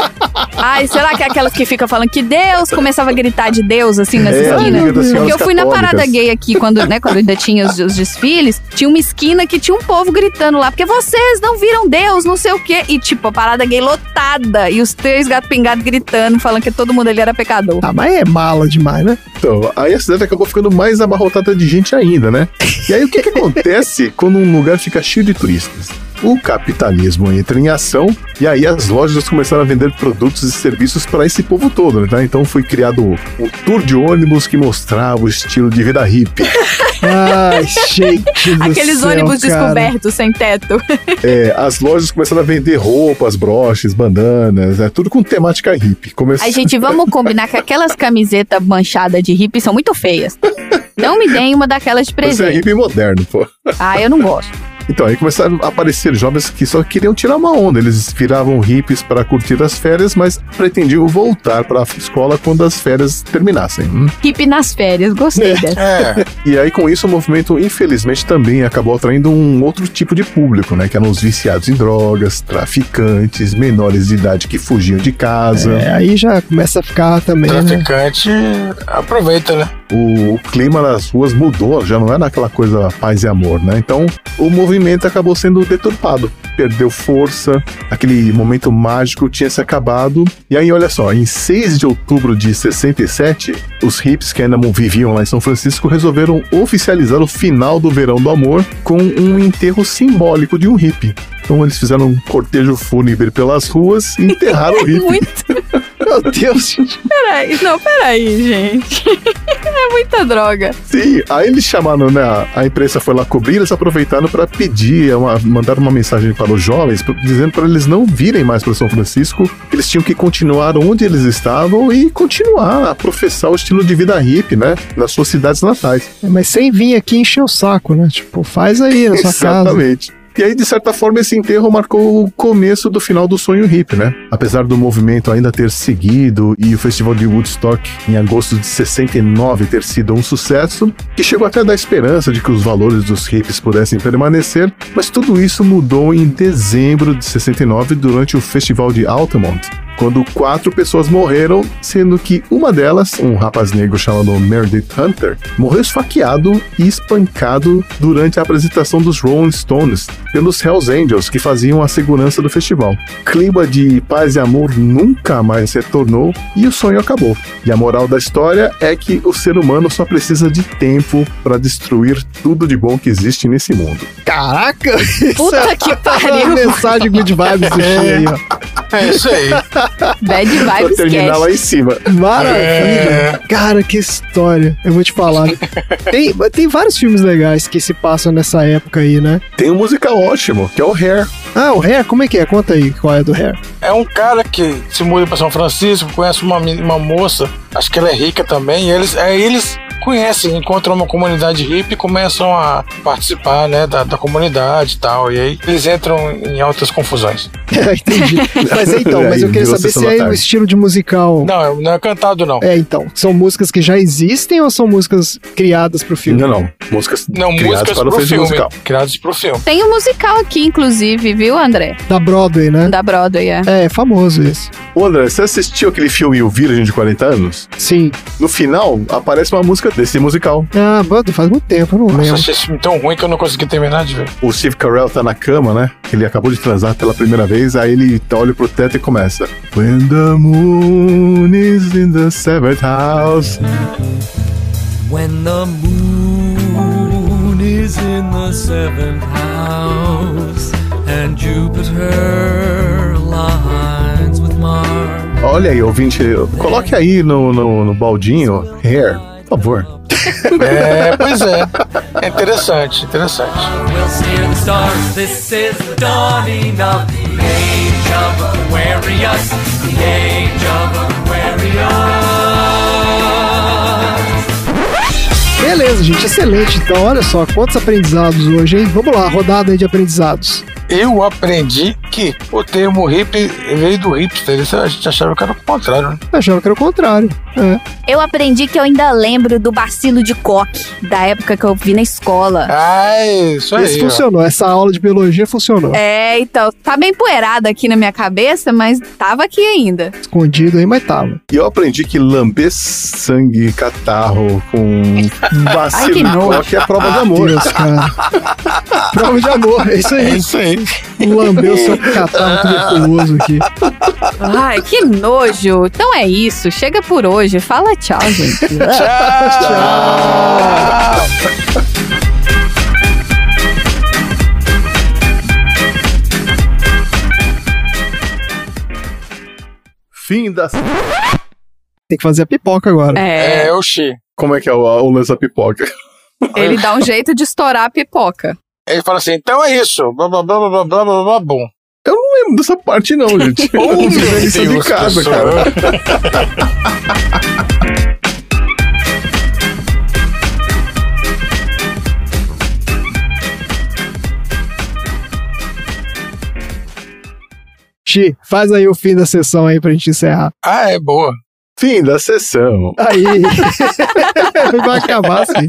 Ai, será que é aquelas que ficam falando que Deus começava a gritar de Deus, assim, nessa É, esquina? amiga das Porque senhoras eu fui na católicas. parada gay aqui, quando, né, quando ainda tinha os, os desfiles, tinha uma esquina que tinha um povo gritando lá, porque vocês não viram Deus, não sei o quê. E, tipo, a parada gay lotada, e os três gatos pingados gritando, falando que todo mundo ali era pecador. Ah, mas é mala demais, né? Então, aí a cidade acabou ficando mais abarrotada de gente ainda, né? E aí o que, que [LAUGHS] acontece quando um lugar fica cheio de turistas? O capitalismo entra em ação e aí as lojas começaram a vender produtos e serviços para esse povo todo, né? Então foi criado um tour de ônibus que mostrava o estilo de vida hippie. [LAUGHS] Ai, gente do Aqueles céu, ônibus cara. descobertos, sem teto. É, as lojas começaram a vender roupas, broches, bandanas, é tudo com temática hippie. Começou... Aí, gente, vamos combinar que aquelas camisetas manchadas de hippie são muito feias. Não me deem uma daquelas de Você é presente. hippie moderno, pô. Ah, eu não gosto. Então, aí começaram a aparecer jovens que só queriam tirar uma onda. Eles viravam hippies para curtir as férias, mas pretendiam voltar para a escola quando as férias terminassem. hum. Hippie nas férias, gostei dessa. É, E aí, com isso, o movimento, infelizmente, também acabou atraindo um outro tipo de público, né? Que eram os viciados em drogas, traficantes, menores de idade que fugiam de casa. É, aí já começa a ficar também, né? traficante aproveita, né? O, o clima nas ruas mudou, já não era aquela coisa paz e amor, né? Então, o movimento acabou sendo deturpado. Perdeu força, aquele momento mágico tinha se acabado. E aí, olha só, em 6 de outubro de 67, os hips que ainda viviam lá em São Francisco resolveram oficializar o final do verão do amor com um enterro simbólico de um hippie. Então eles fizeram um cortejo fúnebre pelas ruas e enterraram o hippie. [LAUGHS] Muito. Meu Deus, [LAUGHS] gente. Peraí, não, peraí, gente. [LAUGHS] É muita droga. Sim, aí eles chamaram, né? a- A imprensa foi lá cobrir, eles aproveitaram para pedir, uma, mandaram uma mensagem para os jovens, dizendo para eles não virem mais para São Francisco, que eles tinham que continuar onde eles estavam e continuar a professar o estilo de vida hippie, né? Nas suas cidades natais. É, Mas sem vir aqui encher o saco, né? Tipo, faz aí na sua casa. Exatamente. E aí, de certa forma, esse enterro marcou o começo do final do sonho hippie, né? Apesar do movimento ainda ter seguido e o festival de Woodstock em agosto de 69 ter sido um sucesso, que chegou até a dar esperança de que os valores dos hippies pudessem permanecer, mas tudo isso mudou em dezembro de 69 durante o festival de Altamont, quando quatro pessoas morreram, sendo que uma delas, um rapaz negro chamado Meredith Hunter, morreu esfaqueado e espancado durante a apresentação dos Rolling Stones pelos Hells Angels, que faziam a segurança do festival. Clima de paz e amor nunca mais retornou e o sonho acabou. E a moral da história é que o ser humano só precisa de tempo para destruir tudo de bom que existe nesse mundo. Caraca! [LAUGHS] Puta é que pariu. mensagem good vibes do [LAUGHS] Chi aí, ó. É isso aí. Bad [LAUGHS] Pra vibes terminar lá em cima. Maravilha! É. Cara, que história. Eu vou te falar. [LAUGHS] tem, tem vários filmes legais que se passam nessa época aí, né? Tem um musical ótimo, que é o Hair. Ah, o Hair, como é que é? Conta aí qual é do Hair. É um cara que se muda para São Francisco, conhece uma, uma moça, acho que ela é rica também, e eles, aí eles conhecem, encontram uma comunidade hippie e começam a participar né, da, da comunidade e tal. E aí eles entram em altas confusões. [LAUGHS] Entendi. Mas então, mas eu queria saber se é o estilo de musical. Não, é- não é cantado, não. É, então. São músicas que já existem ou são músicas criadas pro filme? Não, não. Músicas Não, criadas músicas para o filme. musical. Criadas pro filme. Tem um musical aqui, inclusive, viu, André? Da Broadway, né? Da Broadway, é. É, é famoso esse. Ô, André, você assistiu aquele filme O Virgem de 40 anos? Sim. No final, aparece uma música desse musical. Ah, Broadway faz muito tempo, eu não Nossa, lembro. achei esse filme tão ruim que eu não consegui terminar de ver. O Steve Carell tá na cama, né? Ele acabou de transar pela primeira vez, aí ele olha pro teto e começa. When the moon is in the seventh house. When the moon is in the seventh house and Jupiter aligns with Mars. Olha aí, ouvinte, coloque aí no, no, no baldinho Hair, por favor. [LAUGHS] É, pois é. É interessante, interessante. We'll see the stars. This is the dawning of the age of Aquarius. The age of Aquarius. Beleza, gente, excelente. Então, olha só, quantos aprendizados hoje, hein? Vamos lá, rodada aí de aprendizados. Eu aprendi que o termo hippie veio do hipster. Isso a gente achava que era o contrário, né? Achava que era o contrário. É. Eu aprendi que eu ainda lembro do bacilo de coque, da época que eu vi na escola. Ah, isso aí. Esse ó. funcionou, essa aula de biologia funcionou. É, então, tá bem poeirada aqui na minha cabeça, mas tava aqui ainda. Escondido aí, mas tava. E eu aprendi que lamber sangue, catarro com vacilo [LAUGHS] Ai, nojo. coque é prova de amor. Deus, cara. [LAUGHS] Prova de amor, é isso É aí. isso aí. Lambeu seu catarro tuberculoso aqui. Ai, que nojo. Então é isso. Chega por hoje. Fala tchau, gente. [LAUGHS] Fim da. Tem que fazer a pipoca agora. É, É, oxi. Como é que é o, o lance da pipoca? ele [LAUGHS] dá um jeito de estourar a pipoca. Ele fala assim, então é isso. Blá, blá, blá, blá, blá, blá, blá, bom. Eu não lembro dessa parte, não, [LAUGHS] gente. Eu oh, não lembro isso é de casa, cara. Xi, faz aí o fim da sessão aí pra gente encerrar. Ah, é boa. Fim da sessão. Aí. [LAUGHS] Vai acabar assim.